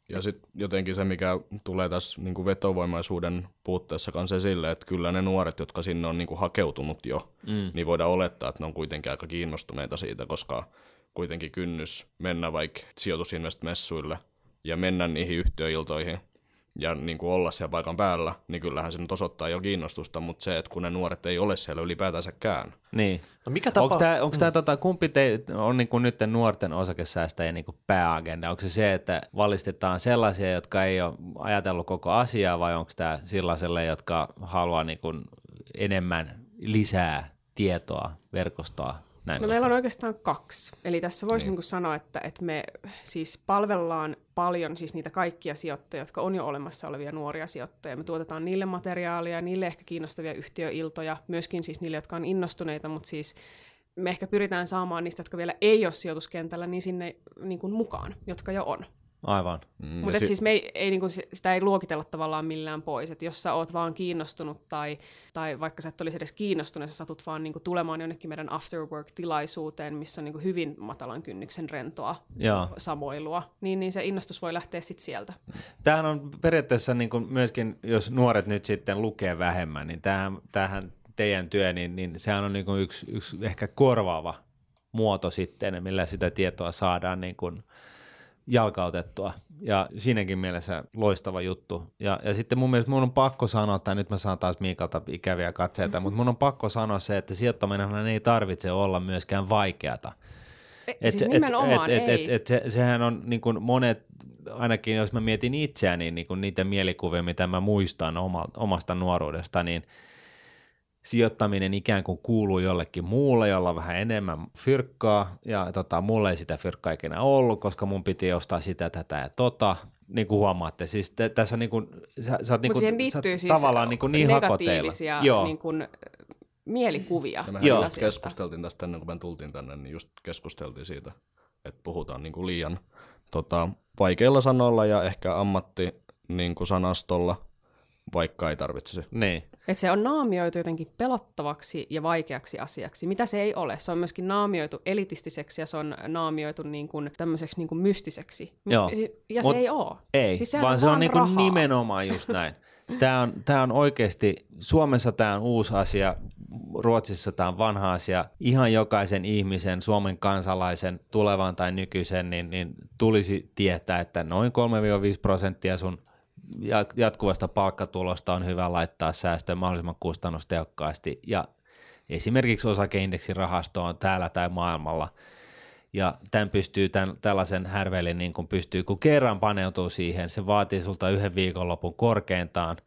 Ja sitten jotenkin se, mikä tulee tässä niin kuin vetovoimaisuuden puutteessa kanssa esille, että kyllä ne nuoret, jotka sinne on niin kuin hakeutunut jo, Mm. niin voidaan olettaa, että ne on kuitenkin aika kiinnostuneita siitä, koska kuitenkin kynnys mennä vaikka sijoitusinvestmessuille ja mennä niihin yhtiöiltoihin ja niin kuin olla siellä paikan päällä, niin kyllähän se nyt osoittaa jo kiinnostusta, mutta se, että kun ne nuoret ei ole siellä ylipäätänsäkään, Niin. No mikä tapa... Onko tämä, onko Mm. tämä tota, kumpi te, on niin kuin nyt nuorten osakesäästäjien niin kuin pääagenda? Onko se se, että valistetaan sellaisia, jotka ei ole ajatellut koko asiaa, vai onko tämä sellaiselle, jotka haluaa niin kuin enemmän lisää tietoa, verkostoa? Näin No meillä on oikeastaan kaksi. Eli tässä voisi Niin. niin. niin sanoa, että, että me siis palvellaan paljon siis niitä kaikkia sijoittajia, jotka on jo olemassa olevia nuoria sijoittajia. Me tuotetaan niille materiaalia, niille ehkä kiinnostavia yhtiöiltoja, myöskin siis niille, jotka on innostuneita, mutta siis me ehkä pyritään saamaan niistä, jotka vielä ei ole sijoituskentällä, niin sinne niin kuin mukaan, jotka jo on. Aivan. Mm, Mutta ja si- siis me ei, ei niinku, si- sitä ei luokitella tavallaan millään pois. Että jos sä oot vaan kiinnostunut tai, tai vaikka sä et olisi edes kiinnostunut, sä satut vaan niinku tulemaan jonnekin meidän afterwork-tilaisuuteen, missä on niinku hyvin matalan kynnyksen rentoa Joo. samoilua, niin, niin se innostus voi lähteä sitten sieltä. Tämähän on periaatteessa niin kuin myöskin, jos nuoret nyt sitten lukee vähemmän, niin tämähän, tämähän teidän työ, niin, niin sehän on niin kuin yksi, yksi ehkä korvaava muoto sitten, millä sitä tietoa saadaan niin kuin jalkautettua. Ja siinäkin mielessä loistava juttu. Ja, ja sitten mun mielestä mun on pakko sanoa, tai nyt mä saan taas Miikalta ikäviä katseita, mm-hmm. mutta mun on pakko sanoa se, että sijoittaminen ei tarvitse olla myöskään vaikeata. Et, siis nimenomaan et, et, ei. et, et se, sehän on niin kuin monet, ainakin jos mä mietin itseäni, niin kuin niitä mielikuvia, mitä mä muistan oma, omasta nuoruudesta, niin sijoittaminen ikään kuin kuuluu jollekin muulle, jolla on vähän enemmän fyrkkaa, ja tota, mulle ei sitä fyrkkaa ikinä ollut, koska mun piti ostaa sitä, tätä ja tota, niin kuin huomaatte, siis te, tässä on niin kuin, sä, sä oot niin kuin, sä siis tavallaan niin, kuin niin hakoteilla. negatiivisia Joo. niin kuin, mielikuvia. Ja mehän just asiasta. keskusteltiin tästä ennen kuin me tultiin tänne, niin just keskusteltiin siitä, että puhutaan niin kuin liian tota, vaikeilla sanoilla ja ehkä ammatti niin kuin sanastolla, vaikka ei tarvitsisi. Niin. Että se on naamioitu jotenkin pelottavaksi ja vaikeaksi asiaksi, mitä se ei ole. Se on myöskin naamioitu elitistiseksi ja se on naamioitu niin kuin tämmöiseksi niin kuin mystiseksi. Joo. Ja Mut se ei ole. Ei, Siis vaan se on niin kuin nimenomaan just näin. Tämä on, tämä on oikeasti, Suomessa tämä on uusi asia, Ruotsissa tämä on vanha asia. Ihan jokaisen ihmisen, Suomen kansalaisen, tulevan tai nykyisen, niin, niin tulisi tietää, että noin 3-5 prosenttia sun jatkuvasta palkkatulosta on hyvä laittaa säästöön mahdollisimman kustannustehokkaasti. Ja esimerkiksi osakeindeksin rahasto on täällä tai maailmalla ja tämän pystyy, tämän, tällaisen härvelin niin kun pystyy, kun kerran paneutuu siihen, se vaatii sulta yhden viikonlopun korkeintaan,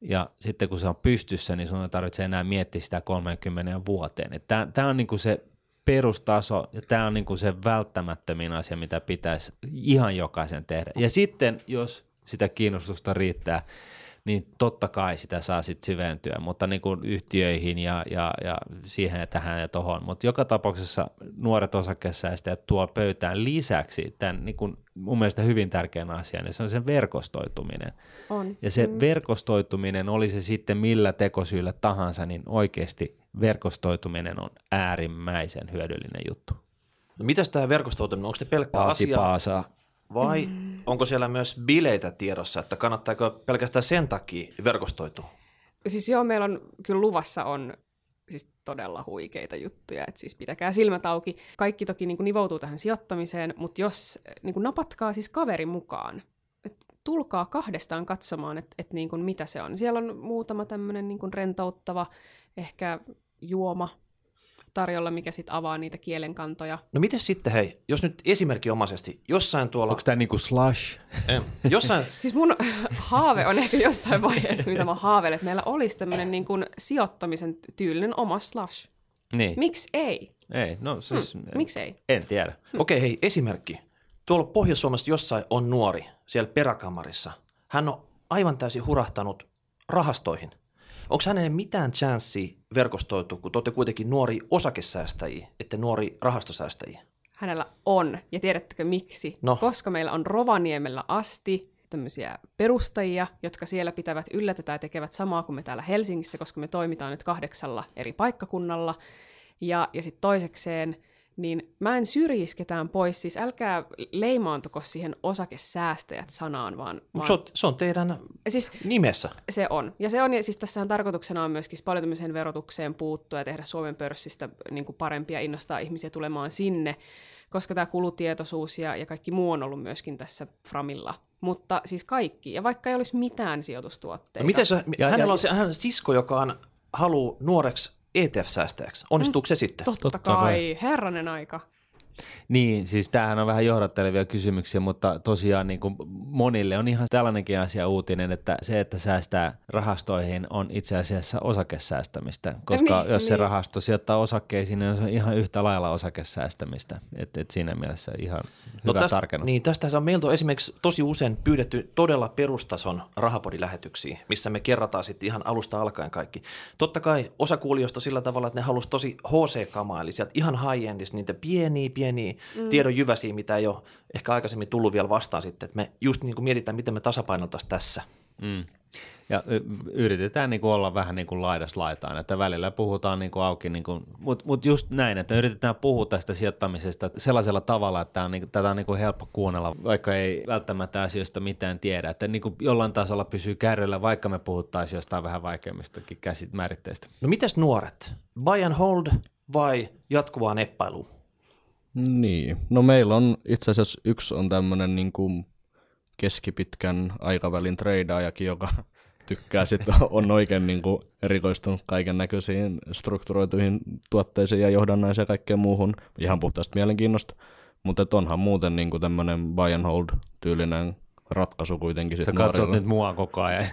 ja sitten kun se on pystyssä, niin sun ei tarvitse enää miettiä sitä 30 vuoteen. Tämä on niin kuin se perustaso, ja tämä on niin kuin se välttämättömin asia, mitä pitäisi ihan jokaisen tehdä. Ja sitten, jos sitä kiinnostusta riittää, niin totta kai sitä saa sitten syventyä, mutta niin kuin yhtiöihin ja, ja, ja siihen ja tähän ja tohon. Mutta joka tapauksessa nuoret osakesäästäjät tuo pöytään lisäksi tämän niin kuin mun mielestä hyvin tärkeän asian, ja se on sen verkostoituminen. On. Ja se mm. verkostoituminen, oli se sitten millä tekosyillä tahansa, niin oikeasti verkostoituminen on äärimmäisen hyödyllinen juttu. No, mitäs tämä verkostoituminen, onko se pelkkä Paasi asia paasaa. Vai onko siellä myös bileitä tiedossa, että kannattaako pelkästään sen takia verkostoitua? Siis joo, meillä on kyllä luvassa on siis todella huikeita juttuja, että siis pitäkää silmät auki. Kaikki toki niin kuin nivoutuu tähän sijoittamiseen, mutta jos niin kuin napatkaa siis kaverin mukaan, et tulkaa kahdestaan katsomaan, että et niin kuin mitä se on. Siellä on muutama tämmöinen niin kuin rentouttava ehkä juoma tarjolla, mikä sitten avaa niitä kielenkantoja. No miten sitten, hei, jos nyt esimerkinomaisesti jossain tuolla, Onko tämä niinku slush? eh, jossain, Siis mun haave on ehkä jossain vaiheessa, mitä mä haaveilen, että meillä olisi tämmöinen niin kuin sijoittamisen tyylinen oma slash. Niin. Miksi ei? Ei, no siis... Hmm, miksi ei? En tiedä. okei hei, esimerkki. Tuolla Pohjois-Suomessa jossain on nuori, siellä peräkamarissa. Hän on aivan täysin hurahtanut rahastoihin. Onko hänelle mitään chanssia verkostoitua, kun te olette kuitenkin nuori osakesäästäjiä, että nuori rahastosäästäjiä? Hänellä on. Ja tiedättekö miksi? No. Koska meillä on Rovaniemellä asti tämmöisiä perustajia, jotka siellä pitävät yllä tätä ja tekevät samaa kuin me täällä Helsingissä, koska me toimitaan nyt kahdeksalla eri paikkakunnalla. Ja, ja sitten toisekseen, niin mä en syrjisi ketään pois, siis älkää leimaantuko siihen osakesäästäjät-sanaan, vaan, Mut vaan se, on, se on teidän siis nimessä. se on. Ja se on, ja siis tässähän tarkoituksena on myöskin paljon tämmöiseen verotukseen puuttua ja tehdä Suomen pörssistä niin kuin parempia, innostaa ihmisiä tulemaan sinne, koska tämä kulutietoisuus ja, ja kaikki muu on ollut myöskin tässä Framilla. Mutta siis kaikki, ja vaikka ei olisi mitään sijoitustuotteita. No miten se, Ja- hänellä ja- on se hän sisko, joka on, haluaa nuoreksi ETF-säästäjäksi. Onnistuuko se sitten? Totta, Totta kai, kai. herranen aika. Niin, siis tämähän on vähän johdattelevia kysymyksiä, mutta tosiaan niin kuin monille on ihan tällainenkin asia uutinen, että se, että säästää rahastoihin on itse asiassa osakesäästämistä, koska Niin, jos se niin. rahasto sijoittaa osakkeisiin, niin se on ihan yhtä lailla osakesäästämistä. Et, et siinä mielessä ihan hyvä tästä, tarkennus. niin, tästä on meiltä on esimerkiksi tosi usein pyydetty todella perustason rahapodilähetyksiä, missä me kerrataan sitten ihan alusta alkaen kaikki. Totta kai osa kuulijoista sillä tavalla, että ne halusi tosi HC-kamaa, eli sieltä ihan high-endistä niitä pieniä, pieniä mm. tiedon jyväsiä, mitä ei ole ehkä aikaisemmin tullut vielä vastaan sitten, että me just niin kuin mietitään, miten me tasapainotaisiin tässä. Mm. Ja y- yritetään niin kuin olla vähän niin kuin laidas laitaan, että välillä puhutaan niin kuin auki, niin kuin, mutta mut just näin, että yritetään puhua tästä sijoittamisesta sellaisella tavalla, että on, niin kuin, tätä on niin kuin helppo kuunnella, vaikka ei välttämättä asioista mitään tiedä, että niin kuin jollain tasolla pysyy kärryllä, vaikka me puhuttaisiin jostain vähän vaikeammistakin käsit määritteistä. No mitäs nuoret? Buy and hold vai jatkuvaa neppailuun? Niin, no meillä on itse asiassa yksi on tämmöinen niin kuin keskipitkän aikavälin treidaajakin, joka tykkää sitten, on oikein niin kuin erikoistunut kaiken näköisiin strukturoituihin tuotteisiin ja johdannaisiin ja kaikkeen muuhun, ihan puhtaasta mielenkiinnosta. Mutta onhan muuten niin kuin tämmöinen buy and hold tyylinen ratkaisu kuitenkin. Sä sit katsot nuorilla. nyt mua koko ajan.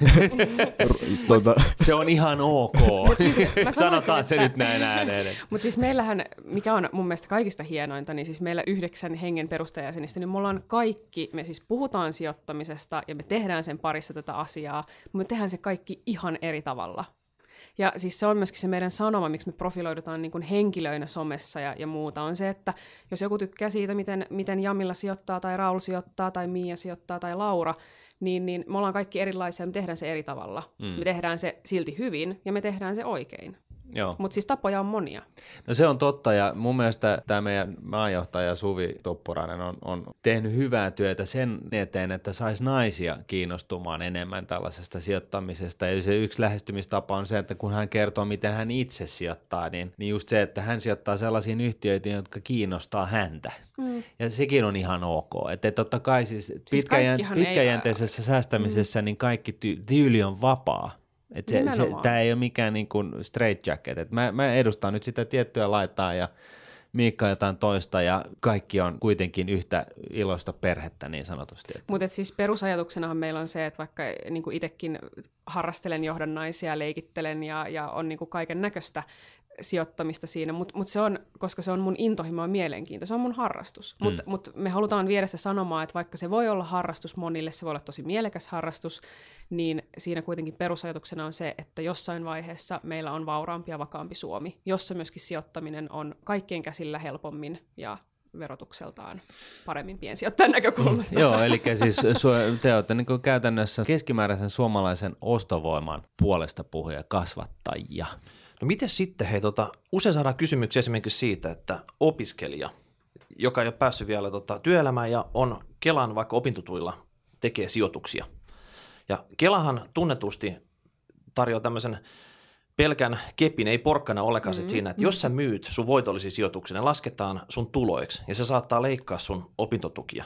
tuota, se on ihan ok. siis Sanotaan se että- nyt näin ääneen. Mutta siis meillähän, mikä on mun mielestä kaikista hienointa, niin siis meillä yhdeksän hengen perustajajäsenistä, niin me ollaan kaikki, me siis puhutaan sijoittamisesta ja me tehdään sen parissa tätä asiaa, mutta me tehdään se kaikki ihan eri tavalla. Ja siis se on myöskin se meidän sanoma, miksi me profiloidutaan niin kuin henkilöinä somessa ja, ja muuta, on se, että jos joku tykkää siitä, miten, miten Jamilla sijoittaa, tai Raul sijoittaa, tai Mia sijoittaa, tai Laura, niin, niin me ollaan kaikki erilaisia, me tehdään se eri tavalla. Mm. Me tehdään se silti hyvin, ja me tehdään se oikein. Joo. Mutta siis tapoja on monia. No se on totta ja mun mielestä tämä meidän maanjohtaja Suvi Tuppurainen on, on tehnyt hyvää työtä sen eteen, että saisi naisia kiinnostumaan enemmän tällaisesta sijoittamisesta. Ja se yksi lähestymistapa on se, että kun hän kertoo, miten hän itse sijoittaa, niin, niin just se, että hän sijoittaa sellaisiin yhtiöihin, jotka kiinnostaa häntä. Mm. Ja sekin on ihan ok. Että totta kai siis, Siis pitkäjän, kaikkihan ei- pitkäjänteisessä säästämisessä niin kaikki ty- tyyli on vapaa. Et se, se, tämä ei ole mikään niin kuin straight jacket. Et mä, mä edustan nyt sitä tiettyä laittaa ja Miikka jotain toista ja kaikki on kuitenkin yhtä iloista perhettä niin sanotusti. Mutta siis perusajatuksenahan meillä on se, että vaikka niin itsekin harrastelen johdannaisia, leikittelen ja, ja on niin kaiken näköistä sijoittamista siinä, mutta mut se on, koska se on mun intohimo ja mielenkiinto, se on mun harrastus. Mutta mut me halutaan viedä sitä sanomaa, että vaikka se voi olla harrastus monille, se voi olla tosi mielekäs harrastus, niin siinä kuitenkin perusajatuksena on se, että jossain vaiheessa meillä on vauraampi ja vakaampi Suomi, jossa myöskin sijoittaminen on kaikkien käsillä helpommin ja verotukseltaan paremmin piensijoittajan näkökulmasta. Joo, eli siis te olette niin käytännössä keskimääräisen suomalaisen ostovoiman puolesta puhuja kasvattajia. No miten sitten, hei, tota, usein saadaan kysymyksiä esimerkiksi siitä, että opiskelija, joka ei ole päässyt vielä tota, työelämään ja on Kelan vaikka opintotuilla, tekee sijoituksia. Ja Kelahan tunnetusti tarjoaa tämmöisen pelkän kepin, ei porkkana ollenkaan mm-hmm. siinä, että jos sä myyt sun voitollisia sijoituksia, ne lasketaan sun tuloiksi ja se saattaa leikkaa sun opintotukia.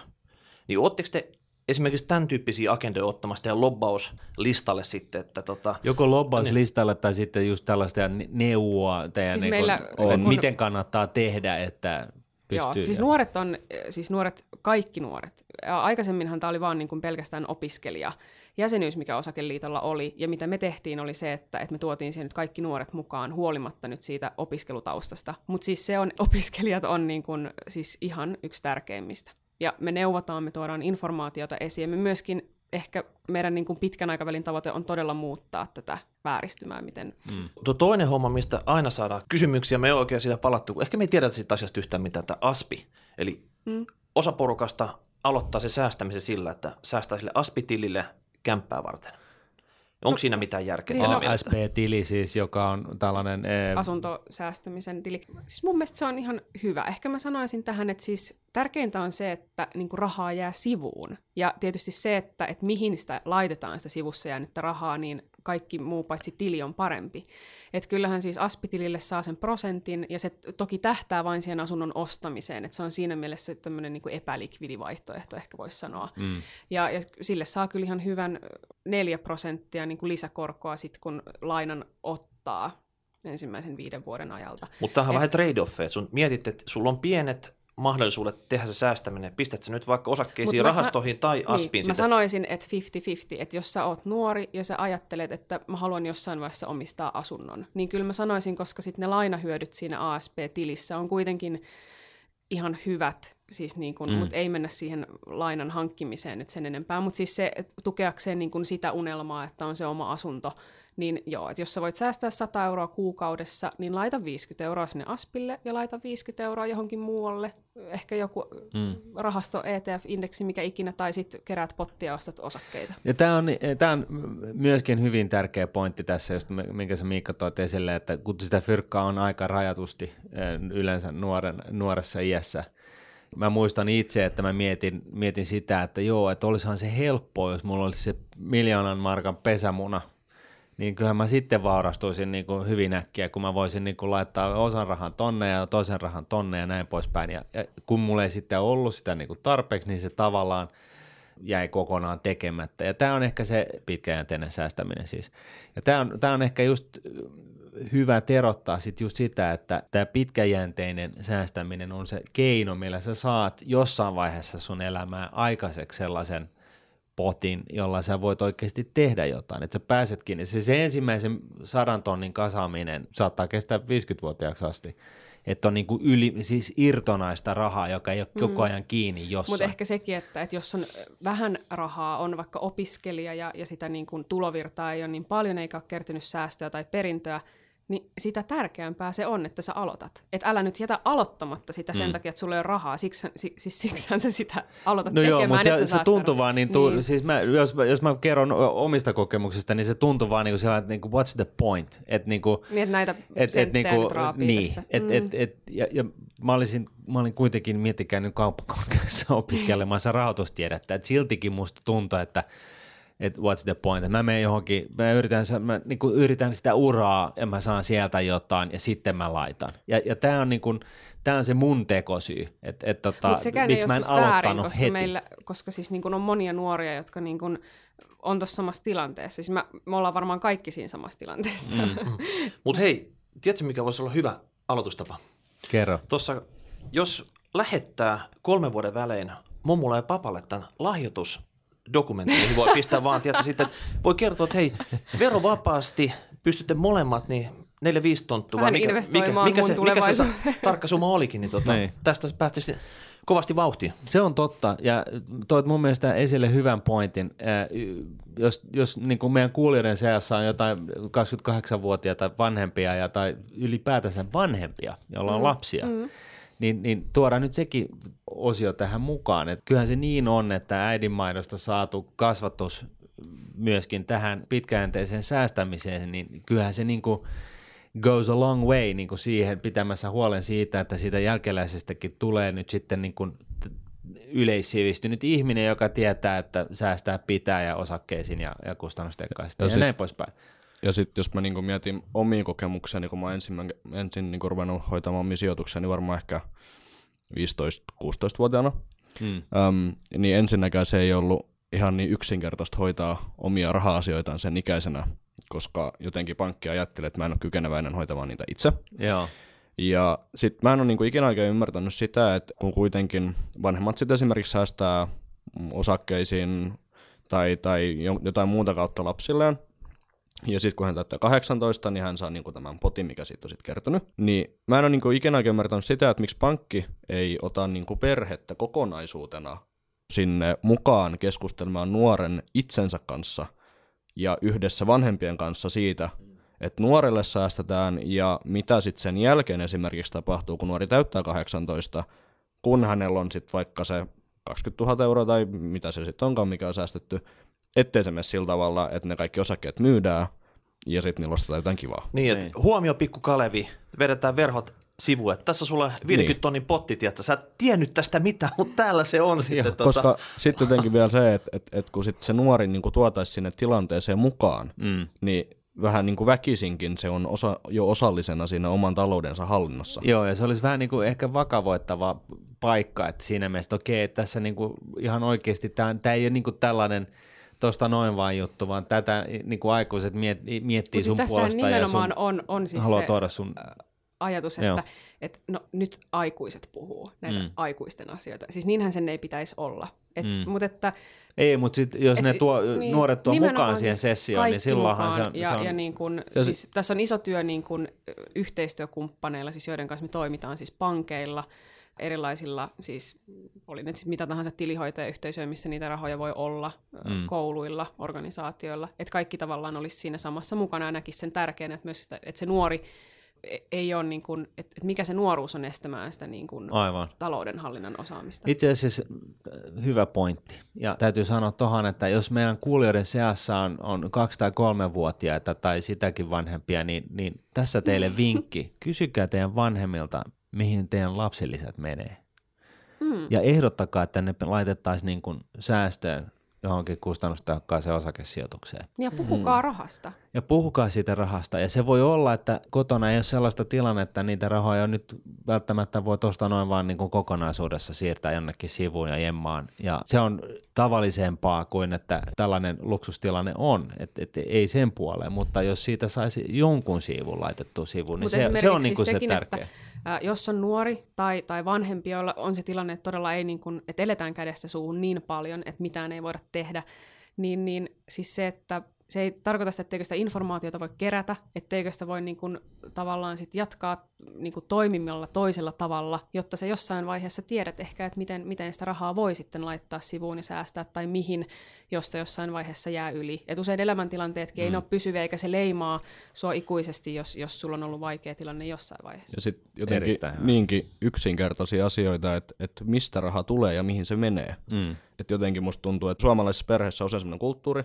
Niin ootteko te esimerkiksi tämän tyyppisiä agendoja ottamassa teidän lobbauslistalle sitten, että tota, Joko lobbauslistalle tai sitten just tällaista ne- neuvoa teidän, Siis niin meillä- kuin, kun- miten kannattaa tehdä, että Joo, pystyy. siis nuoret on, siis nuoret, kaikki nuoret. Ja aikaisemminhan tämä oli vaan niin kuin pelkästään opiskelija jäsenyys, mikä osakeliitolla oli, ja mitä me tehtiin oli se, että, että me tuotiin siihen nyt kaikki nuoret mukaan huolimatta nyt siitä opiskelutaustasta. Mutta siis se on, opiskelijat on niin kuin, siis ihan yksi tärkeimmistä. Ja me neuvotaan, me tuodaan informaatiota esiin, me myöskin ehkä meidän niin kuin pitkän aikavälin tavoite on todella muuttaa tätä vääristymää, miten Mm. Tuo toinen homma, mistä aina saadaan kysymyksiä, me ei oikein siitä palattu, kun ehkä me ei tiedetä siitä asiasta yhtään mitään, että ASPI, eli Mm. osa porukasta aloittaa se säästämisen sillä, että säästää sille ASPI-tilille kämppää varten. Onko siinä mitään järkeä? siis no-? ASP-tili siis, joka on tällainen... Eh, asuntosäästämisen tili. Siis mun mielestä se on ihan hyvä. Ehkä mä sanoisin tähän, että siis tärkeintä on se, että niin kuin rahaa jää sivuun. Ja tietysti se, että, että mihin sitä laitetaan sitä sivussa jäänyttä rahaa, niin kaikki muu paitsi tili on parempi. Että kyllähän siis aspitilille saa sen prosentin, ja se toki tähtää vain siihen asunnon ostamiseen. Että se on siinä mielessä tämmöinen niin epälikvidi vaihtoehto, ehkä voisi sanoa. mm. Ja, ja sille saa kyllä ihan hyvän 4 prosenttia niin kuin lisäkorkoa sitten, kun lainan ottaa ensimmäisen viiden vuoden ajalta. Mutta tämähän on Et- vähän trade-off, että sun mietit, että sulla on pienet mahdollisuudet tehdä se säästäminen? Pistät sä nyt vaikka osakkeisiin, Mut mä sa- rahastoihin tai aspiin Niin, mä sitten? sanoisin, että 50-50, että jos sä oot nuori ja sä ajattelet, että mä haluan jossain vaiheessa omistaa asunnon, niin kyllä mä sanoisin, koska sitten ne lainahyödyt siinä ASP-tilissä on kuitenkin ihan hyvät, siis niin kun, mm. mutta ei mennä siihen lainan hankkimiseen nyt sen enempää, mutta siis se tukeakseen niin kun sitä unelmaa, että on se oma asunto, niin joo, että jos sä voit säästää 100 euroa kuukaudessa, niin laita 50 euroa sinne Aspille ja laita 50 euroa johonkin muualle, ehkä joku mm. rahasto, ETF-indeksi, mikä ikinä, tai sitten keräät pottia ja ostat osakkeita. Ja tämä on, tämä on myöskin hyvin tärkeä pointti tässä, just minkä sä Miikka toit esille, että kun sitä fyrkkaa on aika rajatusti eh, yleensä nuoren, nuoressa iässä, mä muistan itse, että mä mietin, mietin sitä, että joo, että olisihan se helppoa, jos mulla olisi se miljoonan markan pesämuna, niin kyllähän mä sitten vaurastuisin niin kuin hyvin äkkiä, kun mä voisin niin kuin laittaa osan rahan tonne ja toisen rahan tonne ja näin poispäin. Ja, ja kun mulla ei sitten ollut sitä niin kuin tarpeeksi, niin se tavallaan jäi kokonaan tekemättä. Ja tämä on ehkä se pitkäjänteinen säästäminen siis. Ja tämä on, tämä on ehkä just hyvä terottaa sit just sitä, että tämä pitkäjänteinen säästäminen on se keino, millä sä saat jossain vaiheessa sun elämää aikaiseksi sellaisen potin, jolla sä voit oikeasti tehdä jotain, että sä pääsetkin, se, se ensimmäisen sadan tonnin kasaaminen saattaa kestää 50-vuotiaaksi asti, että on niin kuin yli, siis irtonaista rahaa, joka ei ole mm. koko ajan kiinni jossain. Mutta ehkä sekin, että, että jos on vähän rahaa, on vaikka opiskelija ja, ja sitä niin kuin tulovirtaa ei ole niin paljon, eikä ole kertynyt säästöä tai perintöä, niin sitä tärkeämpää se on, että sä aloitat. Et älä nyt jätä aloittamatta sitä sen mm. takia, että sulla ei ole rahaa. Siksi, siis siksihän sä sitä aloitat no tekemään. joo, mutta se, se tuntuu vaan niin, tu- niin. siis mä, jos, jos mä kerron omista kokemuksista, niin se tuntuu vaan niin kuin että niin kuin, what's the point? Et niin, kuin, niin, että näitä et, et, niin kuin, niin, tässä. et, mm. et, et, ja, ja mä olisin, mä olin kuitenkin miettikään kauppakorkeassa opiskelemassa rahoitustiedettä, että siltikin musta tuntuu, että että what's the point, mä menen johonkin, mä yritän, mä niin kuin yritän sitä uraa ja mä saan sieltä jotain ja sitten mä laitan. Ja, ja tämä on, niin kuin, tää on se mun tekosyy, että et, tota, miksi mä en siis aloittanut väärin, koska heti. Meillä, koska siis niin kuin on monia nuoria, jotka niin kuin on tuossa samassa tilanteessa. Siis mä, me ollaan varmaan kaikki siinä samassa tilanteessa. Mm. Mutta hei, tiedätkö mikä voisi olla hyvä aloitustapa? Kerro. Tuossa, jos lähettää kolmen vuoden välein mummulle ja papalle tämän lahjoitus dokumentti, niin voi pistää vaan, tiedätkö, sitten voi kertoa, että hei, verovapaasti pystytte molemmat, niin neljä viisi tonttua, Vähän mikä, mikä, mikä, se, mikä se tarkka summa olikin, niin tota, Niin. tästä päästisi kovasti vauhtiin. Se on totta, ja toit mun mielestä esille hyvän pointin. Jos, jos niin kuin meidän kuulijoiden seassa on jotain 28-vuotiaita vanhempia ja, tai ylipäätänsä vanhempia, joilla on lapsia, Mm. Niin, niin tuodaan nyt sekin osio tähän mukaan. Et kyllähän se niin on, että äidinmaidosta saatu kasvatus myöskin tähän pitkäjänteiseen säästämiseen, niin kyllähän se niin kuin goes a long way niin kuin siihen pitämässä huolen siitä, että siitä jälkeläisestäkin tulee nyt sitten niin kuin yleissivistynyt ihminen, joka tietää, että säästää pitää ja osakkeisiin ja, ja kustannustekkaisesti ja, Ja näin poispäin. Ja sitten jos mä niinku mietin omia kokemuksia, niin kun mä ensin, ensin niinku ruvennut hoitamaan omia sijoituksia, niin varmaan ehkä 15-16-vuotiaana, Mm. Öm, niin ensinnäkään se ei ollut ihan niin yksinkertaista hoitaa omia raha-asioitaan sen ikäisenä, koska jotenkin pankki ajatteli, että mä en ole kykeneväinen hoitamaan niitä itse. Joo. Ja sitten mä en ole niinku ikinä oikein ymmärtänyt sitä, että kun kuitenkin vanhemmat sitten esimerkiksi säästää osakkeisiin tai, tai jo- jotain muuta kautta lapsilleen, ja sitten kun hän täyttää 18, niin hän saa niinku tämän potin, mikä siitä on sitten kertynyt. Niin mä en ole niinku ikinä ymmärtänyt sitä, että miksi pankki ei ota niinku perhettä kokonaisuutena sinne mukaan keskustelemaan nuoren itsensä kanssa ja yhdessä vanhempien kanssa siitä, että nuorelle säästetään ja mitä sitten sen jälkeen esimerkiksi tapahtuu, kun nuori täyttää 18, kun hänellä on sitten vaikka se 20 000 euroa tai mitä se sitten onkaan, mikä on säästetty, ettei se mene sillä tavalla, että ne kaikki osakkeet myydään ja sitten niillä ostetaan jotain kivaa. Niin, että Niin. huomio pikku Kalevi, vedetään verhot sivu, että tässä sulla on 50 Niin. tonnin potti, tiedätkö? sä et tiennyt tästä mitään, mutta täällä se on sitten. Tota, Koska sitten jotenkin vielä se, että et, et kun sit se nuori niin tuotaisi sinne tilanteeseen mukaan, Mm. niin vähän niin kuin väkisinkin se on osa, jo osallisena siinä oman taloudensa hallinnassa. Joo, ja se olisi vähän niin kuin ehkä vakavoittava paikka, että siinä mielessä, että okei, tässä niin kuin ihan oikeasti, tämä, tämä ei ole niin kuin tällainen tuosta noin vaan juttu, vaan tätä niin kuin aikuiset miet, miettii Mutta siis sun tässähän puolesta ja sun nimenomaan on, on siis haluaa se tuoda sun... ajatus, Joo. että että no nyt aikuiset puhuu näitä Mm. aikuisten asioita. Siis niinhän sen ei pitäisi olla. Et, Mm. Mutta että Ei, mutta sit, jos Et ne tuo, niin, nuoret tuo mukaan siihen siis sessioon, niin silloinhan se on... Ja, se on ja niin kun, Ja siis, tässä on iso työ niin kun, yhteistyökumppaneilla, siis joiden kanssa me toimitaan siis pankeilla, erilaisilla, siis oli nyt siis mitä tahansa tilihoitajayhteisöjä, missä niitä rahoja voi olla, Mm. kouluilla, organisaatioilla, että kaikki tavallaan olisi siinä samassa mukana ja näkisi sen tärkeänä, että myös sitä, että se nuori e- ei ole niin kuin, että mikä se nuoruus on estämään sitä niin kuin Aivan. taloudenhallinnan osaamista. Itse asiassa äh, hyvä pointti. Ja täytyy sanoa tuohon, että jos meidän kuulijoiden seassa on, on kaksi- tai kolmevuotiaita tai sitäkin vanhempia, niin, niin tässä teille vinkki. Kysykää teidän vanhemmilta, mihin teidän lapsilisät menee. Mm. Ja ehdottakaa, että ne laitettaisiin niin kuin säästöön johonkin kustannustehokkaaseen osakesijoitukseen. Ja puhukaa rahasta. Ja puhukaa siitä rahasta. Ja se voi olla, että kotona ei ole sellaista tilannetta, että niitä rahoja nyt välttämättä voi tuosta noin vaan niin kuin kokonaisuudessa siirtää jonnekin sivuun ja jemmaan. Ja se on tavallisempaa kuin, että tällainen luksustilanne on. Että et ei sen puoleen, mutta jos siitä saisi jonkun sivun laitettua sivuun, niin se, se on niin kuin se sekin, tärkeä. Että, ää, jos on nuori tai, tai vanhempi, jolla on se tilanne, että todella ei niin kuin, että eletään kädestä suuhun niin paljon, että mitään ei voida tehdä, niin, niin siis se, että se ei tarkoita sitä, etteikö sitä informaatiota voi kerätä, etteikö sitä voi niin kuin, tavallaan sit jatkaa niin kuin toimimalla toisella tavalla, jotta se jossain vaiheessa tiedät ehkä, että miten, miten sitä rahaa voi sitten laittaa sivuun ja säästää, tai mihin, josta jossain vaiheessa jää yli. Et usein elämäntilanteetkin mm. ei ole pysyviä, eikä se leimaa sua ikuisesti, jos, jos sulla on ollut vaikea tilanne jossain vaiheessa. Ja sitten jotenkin Erittäin niinkin yksinkertaisia asioita, että, että mistä raha tulee ja mihin se menee. Mm. Et jotenkin musta tuntuu, että suomalaisessa perheessä on usein sellainen kulttuuri,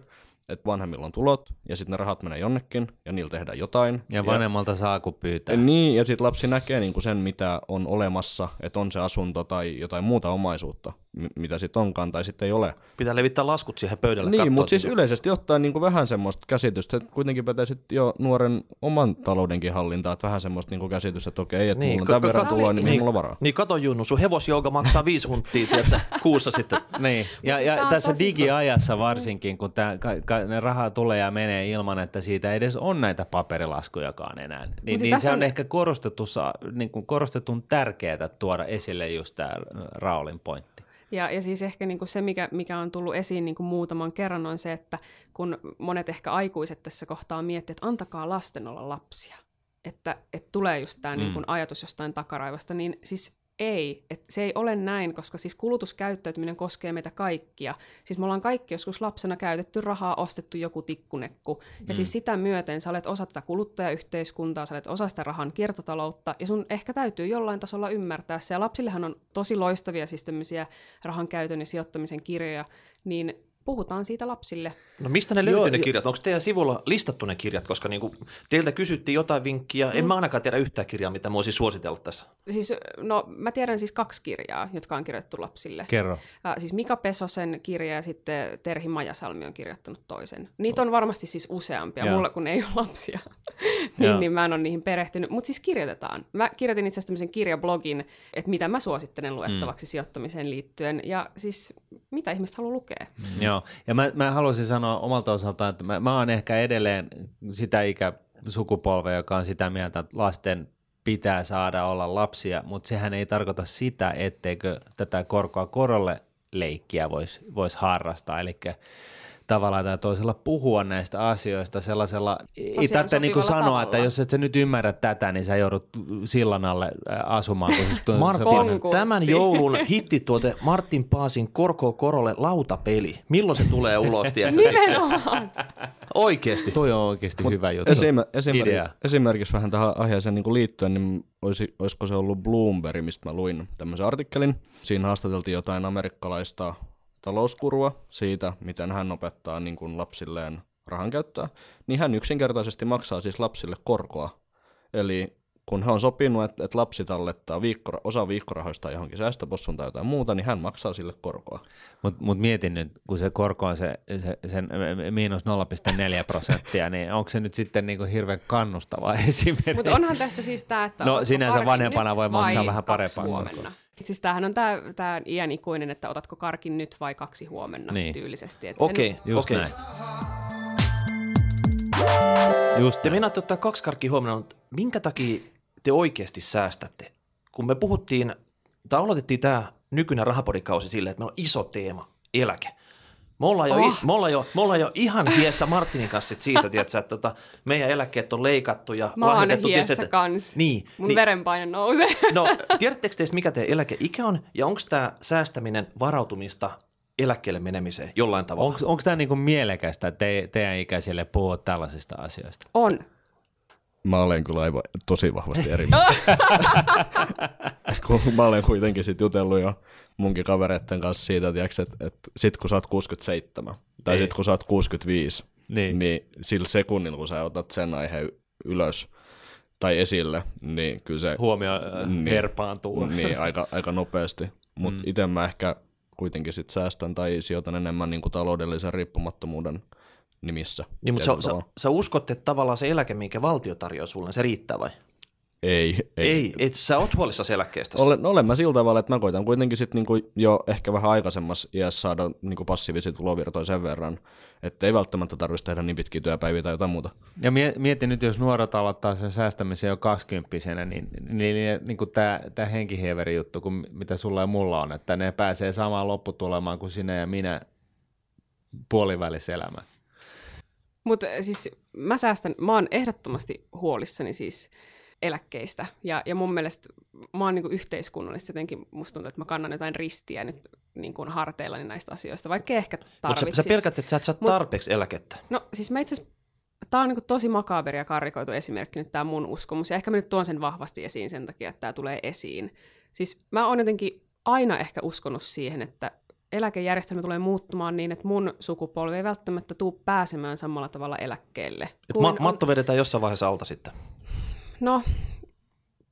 että vanhemmilla on tulot ja sitten ne rahat menee jonnekin ja niillä tehdään jotain. Ja vanhemmalta saa kun pyytää. Ja, niin, ja sitten lapsi näkee niinku sen, mitä on olemassa, että on se asunto tai jotain muuta omaisuutta, m- mitä sitten onkaan tai sitten ei ole. Pitää levittää laskut siihen pöydälle. Niin, mutta siis että- yleisesti ottaen niin vähän semmoista käsitystä, että kuitenkin pätee sitten jo nuoren oman taloudenkin hallintaa, että vähän semmoista niin käsitystä, että okei, että Niin, mulla on tämän verran tuloa, niin niin. mulla on varaa. Niin kato Junnu, sun hevosjouga maksaa viisi hunttia, tiedätkö, kuussa sitten. Niin, ja, siis ja tässä digiajassa varsinkin, kun tää, ne rahaa tulee ja menee ilman, että siitä edes on näitä paperilaskujakaan enää, niin, niin se on, on- ehkä korostetussa, niin kuin korostetun tärkeää tuoda esille just tämä Raulin pointti. Ja, ja siis ehkä niin kuin se, mikä, mikä on tullut esiin niin kuin muutaman kerran, on se, että kun monet ehkä aikuiset tässä kohtaa miettii, että antakaa lasten olla lapsia, että, että tulee just tämä Mm. niin kuin ajatus jostain takaraivosta, niin siis ei, että se ei ole näin, koska siis kulutuskäyttäytyminen koskee meitä kaikkia. Siis me ollaan kaikki joskus lapsena käytetty rahaa, ostettu joku tikkunekku, ja Mm. siis sitä myöten sä olet osa tätä kuluttajayhteiskuntaa, sä olet osa sitä rahan kiertotaloutta, ja sun ehkä täytyy jollain tasolla ymmärtää se, ja lapsillehan on tosi loistavia siis tämmöisiä rahan käytön ja sijoittamisen kirjoja, niin puhutaan siitä lapsille. No mistä ne Joo, löytyy ne jo- kirjat? Onko teidän sivulla listattu ne kirjat? Koska niinku, teiltä kysyttiin jotain vinkkiä. Mm. En mä ainakaan tiedä yhtään kirjaa, mitä mä voisin suositella tässä. Siis, no, mä tiedän siis kaksi kirjaa, jotka on kirjoitettu lapsille. Kerro. Äh, siis Mika Pesosen kirja ja sitten Terhi Majasalmi on kirjoittanut toisen. Niitä on varmasti siis useampia, Joo. mulla kun ei ole lapsia, Joo. niin, niin mä en ole niihin perehtynyt. Mutta siis kirjoitetaan. Mä kirjoitin itse asiassa tämmöisen kirjablogin, että mitä mä suosittelen luettavaksi mm. sijoittamiseen liittyen. Ja siis mitä ihmiset haluaa lukea. Mm. Joo, ja mä, mä haluaisin sanoa omalta osaltaan, että mä, mä oon ehkä edelleen sitä ikäsukupolvea, joka on sitä mieltä, että lasten pitää saada olla lapsia, mutta sehän ei tarkoita sitä, etteikö tätä korkoa korolle leikkiä voisi vois harrastaa, eli tavallaan tai toisella puhua näistä asioista sellaisella, ei tarvitse niin sanoa, että tavalla. jos et sä nyt ymmärrä tätä, niin sä joudut sillan alle asumaan. Kun Martin, tämän joulun hittituote Martin Paasin Korko Korolle lautapeli. Milloin se tulee ulos, tiedätkö? Nimenomaan! Oikeesti. Toi on oikeasti hyvä juttu. Esim, esimerkiksi, Idea. esimerkiksi vähän tähän aiheeseen niin liittyen, niin olisi, olisiko se ollut Bloomberg, mistä mä luin tämmöisen artikkelin. Siinä haastateltiin jotain amerikkalaista talouskurua siitä, miten hän opettaa niin kuin lapsilleen rahan käyttöä. Niin hän yksinkertaisesti maksaa siis lapsille korkoa. Eli kun he on sopinut, että, että lapsi tallettaa viikko, osa viikkorahoista johonkin säästöpossun tai jotain muuta, niin hän maksaa sille korkoa. Mutta mut mietin nyt, kun se korko on se, se sen miinus 0,4 prosenttia, niin onko se nyt sitten niinku hirveän kannustava esimerkki? Mutta onhan tästä siis tämä, että No, sinänsä vanhempana voi maksaa vähän parempaa. Siis tämähän on tämä tää iän ikuinen, että otatko karkin nyt vai kaksi huomenna Niin. tyylisesti. Et sen- Okei, Just okei. näin. Just Te näin. meinaatte ottaa kaksi karkkia huomenna, mutta minkä takia te oikeasti säästätte? kun me puhuttiin, tai aloitettiin tämä nykyinen rahapodikausi silleen, että meillä on iso teema, eläke. Me ollaan, jo, Oh. me, ollaan jo, me ollaan jo ihan hiessä Martinin kanssa siitä, tiedätkö, että tota, meidän eläkkeet on leikattu ja Mä oon hiessä tiedätkö, kans. Niin, Mun niin, verenpaine nousee. No, tiedättekö teistä, mikä teidän eläkeikä on, ja onko tämä säästäminen varautumista eläkkeelle menemiseen jollain tavalla? Onko tämä niinku mielekästä, että te, teidän ikäisille puhua tällaisista asioista? On. Mä olen kyllä aivan tosi vahvasti eri mieltä. mä olen kuitenkin sit jutellut jo munkin kavereiden kanssa siitä, tiiäks, että, että sit kun sä oot 67 tai Ei. sit kun sä oot 65, Niin. niin sillä sekunnilla kun sä otat sen aiheen ylös tai esille, niin kyllä se Huomio äh, Niin. herpaantuu. niin, aika, aika nopeasti. Mutta mm. itse mä ehkä kuitenkin sit säästän tai sijoitan enemmän niin kuin taloudellisen riippumattomuuden nimissä. Niin, mutta sä, sä, sä uskot, että tavallaan se eläke, minkä valtio tarjoaa sulle, se riittää vai? Ei, ei. Ei, et sä oot huolissasi eläkkeestä. Olen, olen mä sillä tavalla, että mä koitan kuitenkin sit niinku jo ehkä vähän aikaisemmassa iässä saada niinku passiivisia tulovirtoja sen verran, että ei välttämättä tarvitsisi tehdä niin pitkiä työpäiviä tai jotain muuta. Ja mie- mieti nyt, jos nuoret aloittaa sen säästämisen jo kaksikymppisenä, niin, niin, niin, niin kuin tämä, tämä henkihieveri juttu, kuin mitä sulla ja mulla on, että ne pääsee samaan lopputulemaan kuin sinä ja minä puolivälissä elämää. Mutta siis mä säästän, mä oon ehdottomasti huolissani siis eläkkeistä. Ja, ja mun mielestä mä oon niin yhteiskunnallisesti jotenkin, musta tuntuu, että mä kannan jotain ristiä nyt niin kuin harteillani näistä asioista, vaikka ehkä Mutta sä, sä pelkät, että sä et saa Mut- tarpeeksi eläkettä. No siis mä itse tää on niin tosi makaberi ja karrikoitu esimerkki nyt tämä mun uskomus, ja ehkä mä nyt tuon sen vahvasti esiin sen takia, että tämä tulee esiin. Siis mä oon jotenkin aina ehkä uskonut siihen, että eläkejärjestelmä tulee muuttumaan niin, että mun sukupolvi ei välttämättä tuu pääsemään samalla tavalla eläkkeelle. Et kuin ma- on- matto vedetään jossain vaiheessa alta sitten. No,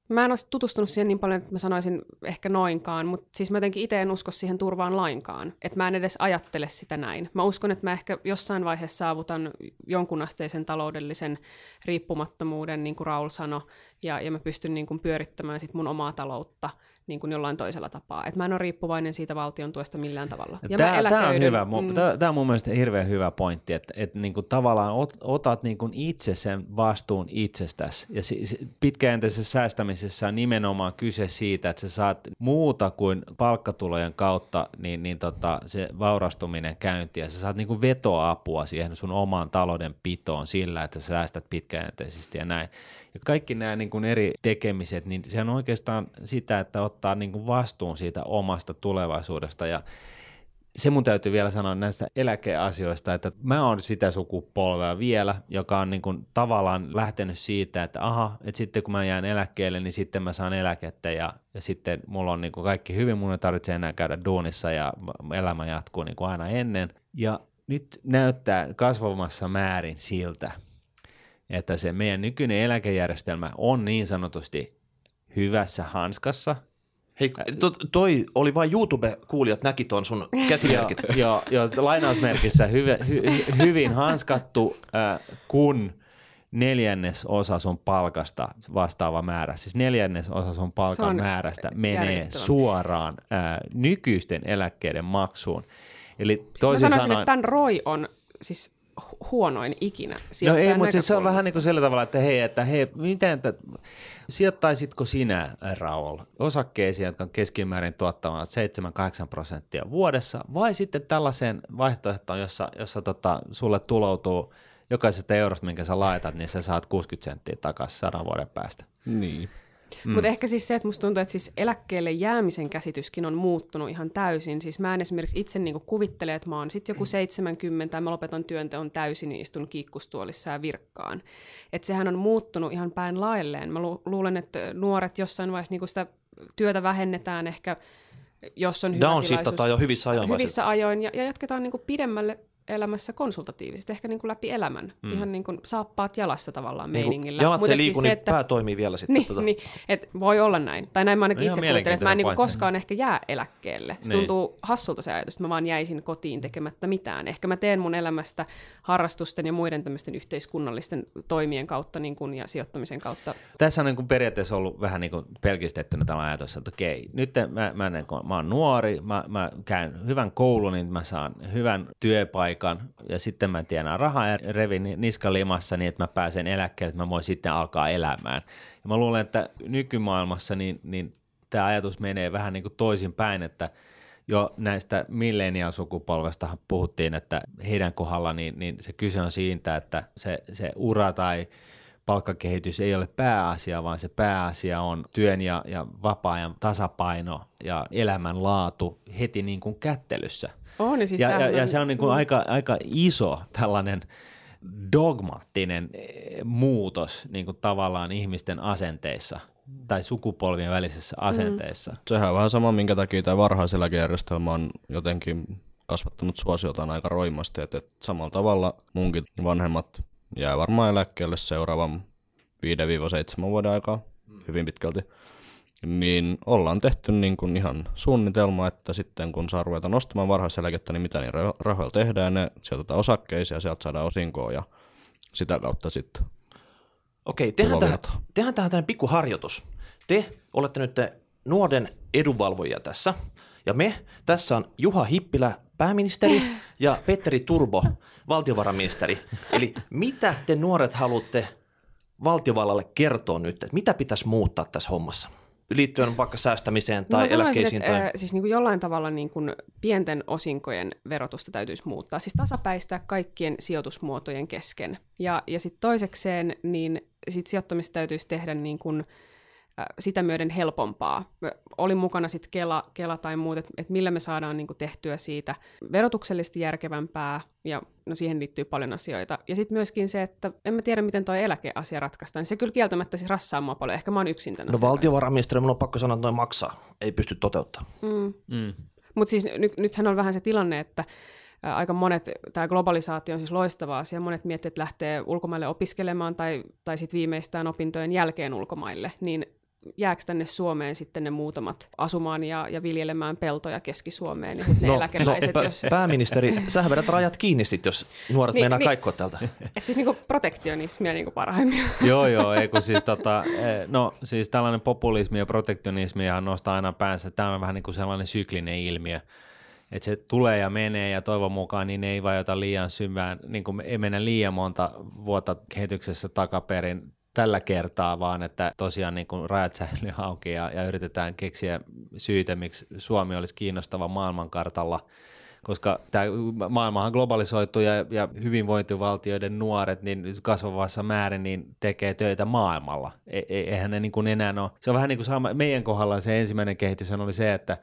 mä en ole tutustunut siihen niin paljon, että mä sanoisin ehkä noinkaan, mutta siis mä jotenkin itse en usko siihen turvaan lainkaan. Että mä en edes ajattele sitä näin. Mä uskon, että mä ehkä jossain vaiheessa saavutan jonkunasteisen taloudellisen riippumattomuuden, niin kuin Raul sanoi, ja, ja mä pystyn niin kuin pyörittämään sit mun omaa taloutta niin kuin jollain toisella tapaa. Että mä en ole riippuvainen siitä valtion tuesta millään tavalla. Ja mä Tämä, tämä, on hyvä, mm. tämä, tämä on mun mielestä hirveän hyvä pointti, että, että niin kuin tavallaan ot, otat niin kuin itse sen vastuun itsestäsi. Ja pitkäjänteisessä säästämisessä on nimenomaan kyse siitä, että sä saat muuta kuin palkkatulojen kautta niin, niin tota, se vaurastuminen käyntiin ja sä saat niin kuin vetoapua siihen sun omaan taloudenpitoon sillä, että sä säästät pitkäjänteisesti ja näin. Kaikki nämä niin kuin eri tekemiset, niin se on oikeastaan sitä, että ottaa niin kuin vastuun siitä omasta tulevaisuudesta. Ja se mun täytyy vielä sanoa näistä eläkeasioista, että mä oon sitä sukupolvea vielä, joka on niin kuin tavallaan lähtenyt siitä, että aha, että sitten kun mä jään eläkkeelle, niin sitten mä saan eläkettä. Ja, ja sitten mulla on niin kuin kaikki hyvin, mun ei tarvitse enää käydä duunissa ja elämä jatkuu niin kuin aina ennen. Ja nyt näyttää kasvavassa määrin siltä, että se meidän nykyinen eläkejärjestelmä on niin sanotusti hyvässä hanskassa, Hei, to, toi oli vain YouTube-kuulijat näki ton sun käsimerkit. Joo, joo, joo lainausmerkissä hyve, hy, hy, hyvin hanskattu, äh, kun neljännes osa sun palkasta vastaava määrä, siis neljännes osa sun palkan on määrästä menee järjettömän. suoraan äh, nykyisten eläkkeiden maksuun. Eli Siis mä toisin sanoisin, sanoen, että tämän ROI on siis huonoin ikinä No ei, mutta siis se on vähän niin kuin sillä tavalla, että hei, että hei, miten t- sijoittaisitko sinä, Raul, osakkeisiin, jotka on keskimäärin tuottamaan 7-8 prosenttia vuodessa, vai sitten tällaiseen vaihtoehtoon, jossa, jossa tota, sulle tuloutuu jokaisesta eurosta, minkä sä laitat, niin sä saat 60 senttiä takaisin sadan vuoden päästä. Niin. Mm. Mutta ehkä siis se, että musta tuntuu, että siis eläkkeelle jäämisen käsityskin on muuttunut ihan täysin. Siis mä en esimerkiksi itse niinku kuvittele, että mä oon sitten joku 70 ja mä lopetan työnteon täysin ja istun kiikkustuolissa ja virkkaan. Että sehän on muuttunut ihan päin lailleen. Mä lu- luulen, että nuoret jossain vaiheessa niinku sitä työtä vähennetään ehkä, jos on hyvä Downshiftataan jo hyvissä ajoin. hyvissä ajoin ja, ja jatketaan niinku pidemmälle elämässä konsultatiivisesti, ehkä niin kuin läpi elämän, mm. ihan niin kuin saappaat jalassa tavallaan Niin meiningillä. Jalat Mut ei liiku, siis niin se, että, pää toimii vielä sitten. niin, tota. niin, et voi olla näin. Tai näin mä ainakin No itse ihan kuvittelen, että mä en niin koskaan ehkä jää eläkkeelle. Se Niin. tuntuu hassulta se ajatus, että mä vaan jäisin kotiin tekemättä mitään. Ehkä mä teen mun elämästä harrastusten ja muiden tämmöisten yhteiskunnallisten toimien kautta niin kuin, ja sijoittamisen kautta. Tässä on niin kuin periaatteessa ollut vähän niin kuin pelkistettynä tällainen ajatus, että okei, nyt mä, mä, niin kuin, mä oon nuori, mä, mä käyn hyvän koulun, niin mä saan hyvän työpaikan ja sitten mä tienaan rahaa ja revin niskalimassa niin, että mä pääsen eläkkeelle, että mä voin sitten alkaa elämään. Ja mä luulen, että nykymaailmassa niin, niin tämä ajatus menee vähän niin kuin toisinpäin, että jo näistä millennial-sukupolvesta puhuttiin, että heidän kohdalla niin, niin se kyse on siitä, että se, se ura tai palkkakehitys ei ole pääasia, vaan se pääasia on työn ja, ja vapaa-ajan tasapaino ja elämänlaatu heti niin kuin kättelyssä. On, ja, siis ja, ja, on, ja se on niin kuin mm. aika, aika iso tällainen dogmaattinen eh, muutos niin kuin tavallaan ihmisten asenteissa tai sukupolvien välisessä asenteissa. Mm. Sehän on vähän sama, minkä takia tämä varhaiseläkejärjestelmä on jotenkin kasvattanut suosiotaan aika roimasti, että, että samalla tavalla munkin vanhemmat jää varmaan eläkkeelle seuraavan 5-7 vuoden aikaa hyvin pitkälti. Niin ollaan tehty niin kuin ihan suunnitelma, että sitten kun saa ruveta nostamaan varhaiseläkettä, niin mitä niin rahoilla tehdään, ne sijoitetaan osakkeisiin ja sieltä saadaan osinkoa ja sitä kautta sitten Okei, tehdään tähän, tehdään tähän tämmöinen pikku harjoitus. Te olette nyt nuoren edunvalvojia tässä, ja me, tässä on Juha Hippilä, pääministeri, ja Petteri Turbo, valtiovarainministeri. Eli mitä te nuoret haluatte valtiovallalle kertoa nyt, että mitä pitäisi muuttaa tässä hommassa? Liittyen vaikka säästämiseen No tai sanoisin, eläkkeisiin. että, Tai... äh, siis niin kuin jollain tavalla niin kuin pienten osinkojen verotusta täytyisi muuttaa, siis tasapäistää kaikkien sijoitusmuotojen kesken. Ja, ja sitten toisekseen, niin sit sijoittamista täytyisi tehdä niin kuin, sitä myöden helpompaa. Mä Olin mukana sitten Kela, Kela tai muut, että et millä me saadaan niin kuin tehtyä siitä verotuksellisesti järkevämpää, ja no siihen liittyy paljon asioita. Ja sitten myöskin se, että en mä tiedä, miten tuo eläkeasia ratkaistaan. Se kyllä kieltämättä siis rassaa mua paljon. Ehkä mä oon yksin tämän No valtiovarainministeri, mun on pakko sanoa, että noin maksaa. Ei pysty toteuttamaan. Mm. Mm. Mutta siis ny, nythän on vähän se tilanne, että aika monet, tämä globalisaatio on siis loistava asia, monet miettii, että lähtee ulkomaille opiskelemaan tai, tai sitten viimeistään opintojen jälkeen ulkomaille, niin jääkö tänne Suomeen sitten ne muutamat asumaan ja, ja viljelemään peltoja Keski-Suomeen, niin sitten ne eläkeläiset, pä- jos... pääministeri, sä vedät rajat kiinni sit, jos nuoret Niin, meinaa niin. kaikkoa täältä. Et siis niinku protektionismia niinku parhaimmillaan. joo, joo, ei kun siis tota, eh, no siis tällainen populismi ja protektionismi ja nostaa aina päänsä, tämä on vähän niin kuin sellainen syklinen ilmiö, että se tulee ja menee ja toivon mukaan niin ei vajota liian syvään, niin kuin ei mennä liian monta vuotta kehityksessä takaperin tällä kertaa, vaan että tosiaan niin kuin rajat säilyy auki ja, ja yritetään keksiä syitä, miksi Suomi olisi kiinnostava maailmankartalla, koska tämä maailmahan globalisoituu ja, ja hyvinvointivaltioiden nuoret niin kasvavassa määrin niin tekee töitä maailmalla. E, e, eihän ne niin kuin enää ole. Se on vähän niin kuin sama, meidän kohdalla se ensimmäinen kehitys oli se, että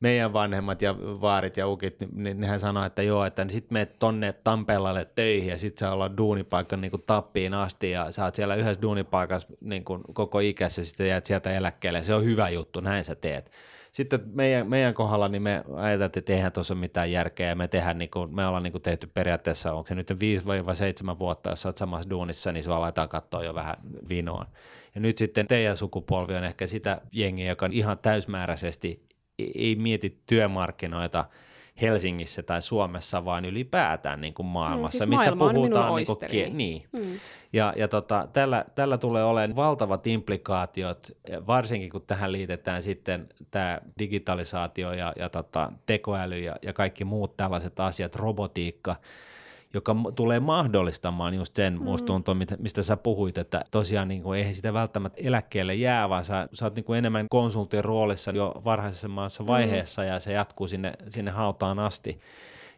meidän vanhemmat ja vaarit ja ukit, niin nehän sanoi, että joo, että sit meet tonne Tampeellalle töihin ja sit saa olla duunipaikka niin tappiin asti ja sä oot siellä yhdessä duunipaikassa niin kuin koko ikässä ja sitten jäät sieltä eläkkeelle. Se on hyvä juttu, näin sä teet. Sitten meidän, meidän kohdalla niin me ajatellaan, että eihän tuossa mitään järkeä ja me, tehdään, niin kuin, me ollaan niin kuin tehty periaatteessa, onko se nyt 5-7 vuotta, jos sä oot samassa duunissa, niin sua aletaan katsoa jo vähän vinoon. Ja nyt sitten teidän sukupolvi on ehkä sitä jengiä, joka ihan täysmääräisesti ei mieti työmarkkinoita Helsingissä tai Suomessa, vaan ylipäätään niin kuin maailmassa, siis missä puhutaan niin kuin, kie- niin. Mm. Ja, ja tota, tällä, tällä tulee olemaan valtavat implikaatiot, varsinkin kun tähän liitetään sitten tämä digitalisaatio ja, ja tota, tekoäly ja, ja kaikki muut tällaiset asiat, robotiikka, joka tulee mahdollistamaan just sen, mm. musta tuntuu, mistä sä puhuit, että tosiaan niin kuin, eihän sitä välttämättä eläkkeelle jää, vaan sä, sä oot niin kuin enemmän konsultin roolissa jo varhaisessa maassa vaiheessa mm. ja se jatkuu sinne, sinne hautaan asti.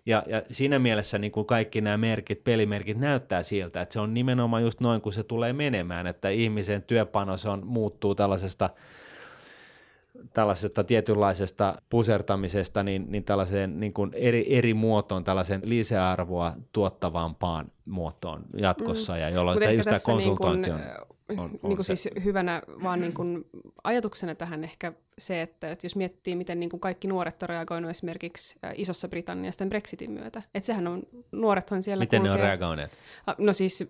Ja, ja siinä mielessä niin kuin kaikki nämä merkit, pelimerkit näyttää siltä, että se on nimenomaan just noin, kun se tulee menemään, että ihmisen työpanos on, muuttuu tällaisesta tällaisesta tietynlaisesta pusertamisesta niin, niin tällaiseen niin kuin eri, eri muotoon, tällaisen lisäarvoa tuottavampaan muotoon jatkossa, mm. ja jolloin just tämä tässä niin konsultointi kun, on, äh, on, on niin kuin se. siis hyvänä vaan niin kuin ajatuksena tähän ehkä se, että, että jos miettii, miten niin kuin kaikki nuoret on reagoinut esimerkiksi äh, Isossa Britanniassa Brexitin myötä. Että sehän on, nuorethan siellä Miten ne kulkee... on reagoineet? No siis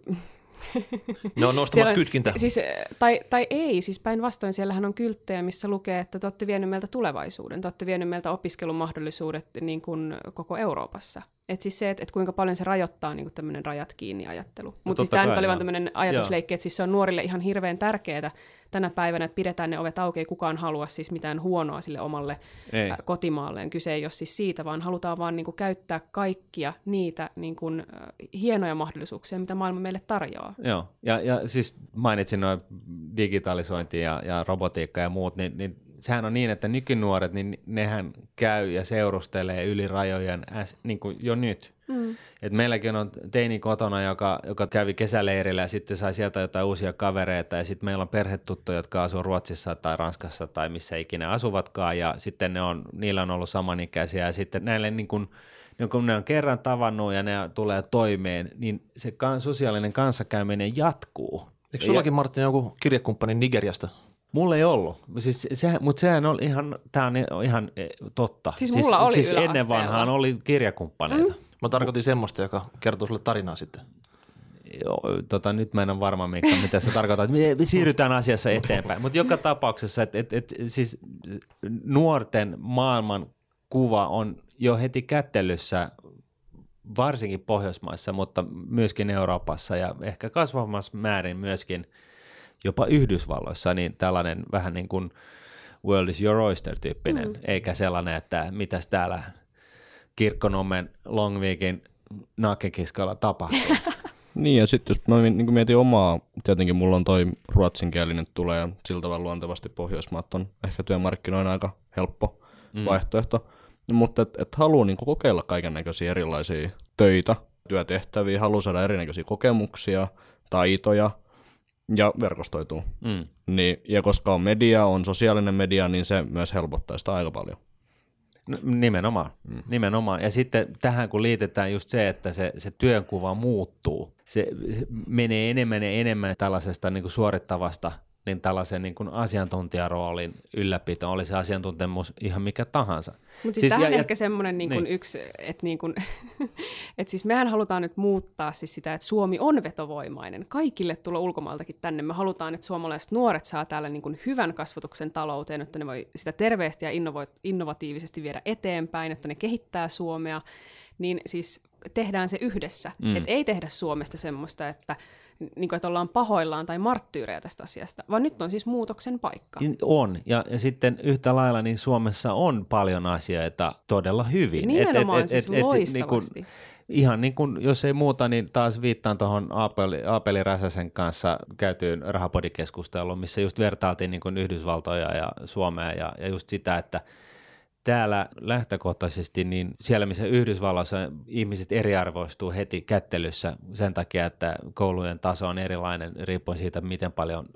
Ne on nostamassa kytkintä. Siis, eh, tai, tai ei, siis päinvastoin siellähän on kylttejä, missä lukee, että te olette vienyt meiltä tulevaisuuden, te olette vienyt meiltä opiskelumahdollisuudet niin kuin koko Euroopassa. Et siis se, että et kuinka paljon se rajoittaa niin tämmöinen rajat kiinni ajattelu. Mutta siis totta tämä nyt oli vaan tämmöinen ajatusleikki, että siis se on nuorille ihan hirveän tärkeää tänä päivänä, että pidetään ne ovet auki, ei kukaan halua siis mitään huonoa sille omalle Ei. kotimaalleen. Kyse ei ole siis siitä, vaan halutaan vaan niin kuin käyttää kaikkia niitä niin kuin, hienoja mahdollisuuksia, mitä maailma meille tarjoaa. Joo, ja, ja siis mainitsin noin digitalisointi ja, ja robotiikka ja muut, niin, niin sehän on niin, että nykynuoret, niin nehän käy ja seurustelee yli rajojen äs, niin kuin jo nyt. Mm. Et meilläkin on teini kotona, joka, joka kävi kesäleirillä ja sitten sai sieltä jotain uusia kavereita ja sitten meillä on perhetuttuja, jotka asuu Ruotsissa tai Ranskassa tai missä ikinä asuvatkaan ja sitten ne on, niillä on ollut samanikäisiä ja sitten näille niin kuin, niin kun ne on kerran tavannut ja ne tulee toimeen, niin se sosiaalinen kanssakäyminen jatkuu. Eikö sullakin, Martin, joku kirjekumppani Nigeriasta? Mulla ei ollut, siis se, mutta sehän on ihan, tämä on ihan e, totta. Siis mulla siis, oli Siis ennen vanhaan oli kirjakumppaneita. Mm. Mä tarkoitin semmoista, joka kertoo sulle tarinaa sitten. Joo, tota, nyt mä en ole varma, Mikka, mitä se tarkoittaa. Me siirrytään asiassa eteenpäin. Mutta joka tapauksessa, että et, et, siis nuorten maailman kuva on jo heti kättelyssä varsinkin Pohjoismaissa, mutta myöskin Euroopassa ja ehkä kasvamassa määrin myöskin jopa Yhdysvalloissa, niin tällainen vähän niin kuin world is your oyster-tyyppinen, mm. eikä sellainen, että mitäs täällä Kirkkonommen Longweekin nakekiskalla tapahtuu. niin ja sitten jos mä niin mietin omaa, tietenkin mulla on toi ruotsinkielinen tulee sillä tavalla luontevasti Pohjoismaat on ehkä työmarkkinoina aika helppo mm. vaihtoehto, mutta et, et haluaa niin kokeilla kaiken näköisiä erilaisia töitä, työtehtäviä, haluaa saada erinäköisiä kokemuksia, taitoja ja verkostoituu. Mm. Niin, ja koska on media, on sosiaalinen media, niin se myös helpottaa sitä aika paljon. No, nimenomaan, mm. nimenomaan. Ja sitten tähän kun liitetään just se, että se, se työnkuva muuttuu, se, se menee enemmän ja enemmän tällaisesta niin kuin suorittavasta niin tällaisen niin kuin asiantuntijaroolin ylläpito, oli se asiantuntemus ihan mikä tahansa. Mutta siis, siis tähän ja, ehkä semmoinen niin niin. yksi, että niin kuin, et siis mehän halutaan nyt muuttaa siis sitä, että Suomi on vetovoimainen. Kaikille tulla ulkomaaltakin tänne. Me halutaan, että suomalaiset nuoret saa täällä niin kuin hyvän kasvatuksen talouteen, että ne voi sitä terveesti ja innovatiivisesti viedä eteenpäin, että ne kehittää Suomea. Niin siis tehdään se yhdessä. Mm. Et ei tehdä Suomesta semmoista, että niin kuin, että ollaan pahoillaan tai marttyyrejä tästä asiasta, vaan nyt on siis muutoksen paikka. On, ja, ja sitten yhtä lailla niin Suomessa on paljon asioita todella hyvin. Nimenomaan et, et, siis et, loistavasti. Niin kuin, ihan niin kuin, jos ei muuta, niin taas viittaan tuohon Aapeli, Aapeli Räsäsen kanssa käytyyn rahapodikeskusteluun, missä just vertailtiin niin kuin Yhdysvaltoja ja Suomea ja, ja just sitä, että – täällä lähtökohtaisesti, niin siellä missä Yhdysvalloissa ihmiset eriarvoistuu heti kättelyssä sen takia, että koulujen taso on erilainen riippuen siitä, miten paljon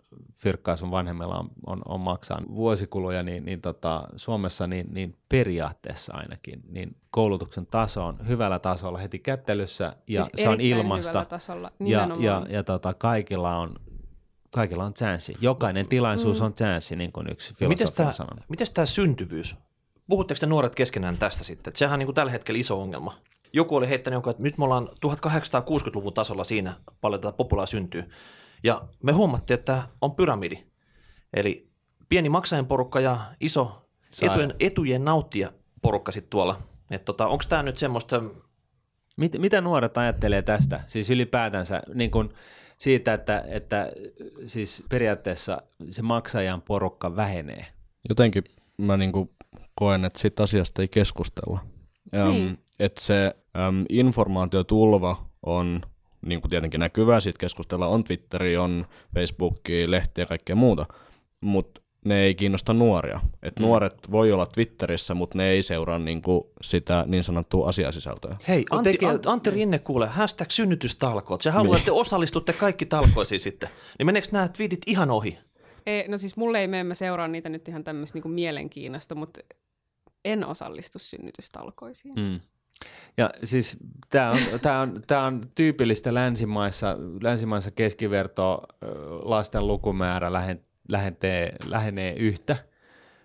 fyrkkaa sun vanhemmilla on, on, on maksaa vuosikuluja, niin, niin tota, Suomessa niin, niin periaatteessa ainakin, niin koulutuksen taso on hyvällä tasolla heti kättelyssä ja siis se on ilmasta tasolla, ja, ja, ja tota, kaikilla on kaikilla on chanssi. Jokainen tilaisuus mm. on chanssi, niin kuin yksi filosofi on sanonut. Miten tämä syntyvyys? Puhutteko te nuoret keskenään tästä sitten? Että sehän on niin kuin tällä hetkellä iso ongelma. Joku oli heittänyt että nyt me ollaan 1860-luvun tasolla siinä paljon tätä populaa syntyy. Ja me huomattiin, että on pyramidi. Eli pieni maksajan porukka ja iso etujen, etujen nauttija porukka sitten tuolla. Että tota, onko tämä nyt semmoista... Mit, mitä nuoret ajattelee tästä? Siis ylipäätänsä niin kun siitä, että, että siis periaatteessa se maksajan porukka vähenee. Jotenkin mä niin kuin koen, että siitä asiasta ei keskustella. Niin. Um, että se um, informaatiotulva on niin kuin tietenkin näkyvää, siitä keskustellaan, on Twitteri, on Facebooki, lehti ja kaikkea muuta, mutta ne ei kiinnosta nuoria. Et mm. Nuoret voi olla Twitterissä, mutta ne ei seuraa niinku sitä niin sanottua asiasisältöä. Hei, Antti, tekee... Antti Rinne kuule, hashtag synnytystalkoot. Se haluaa, että osallistutte kaikki talkoisiin sitten. Niin meneekö nämä tweetit ihan ohi? Ei, no siis mulle ei mene, mä seuraan niitä nyt ihan tämmöistä niin mielenkiinnosta, mutta en osallistu synnytystalkoisiin. Mm. Ja siis tämä on, tää on, tää on tyypillistä länsimaissa, länsimaissa keskiverto lasten lukumäärä lähenee, lähenee yhtä,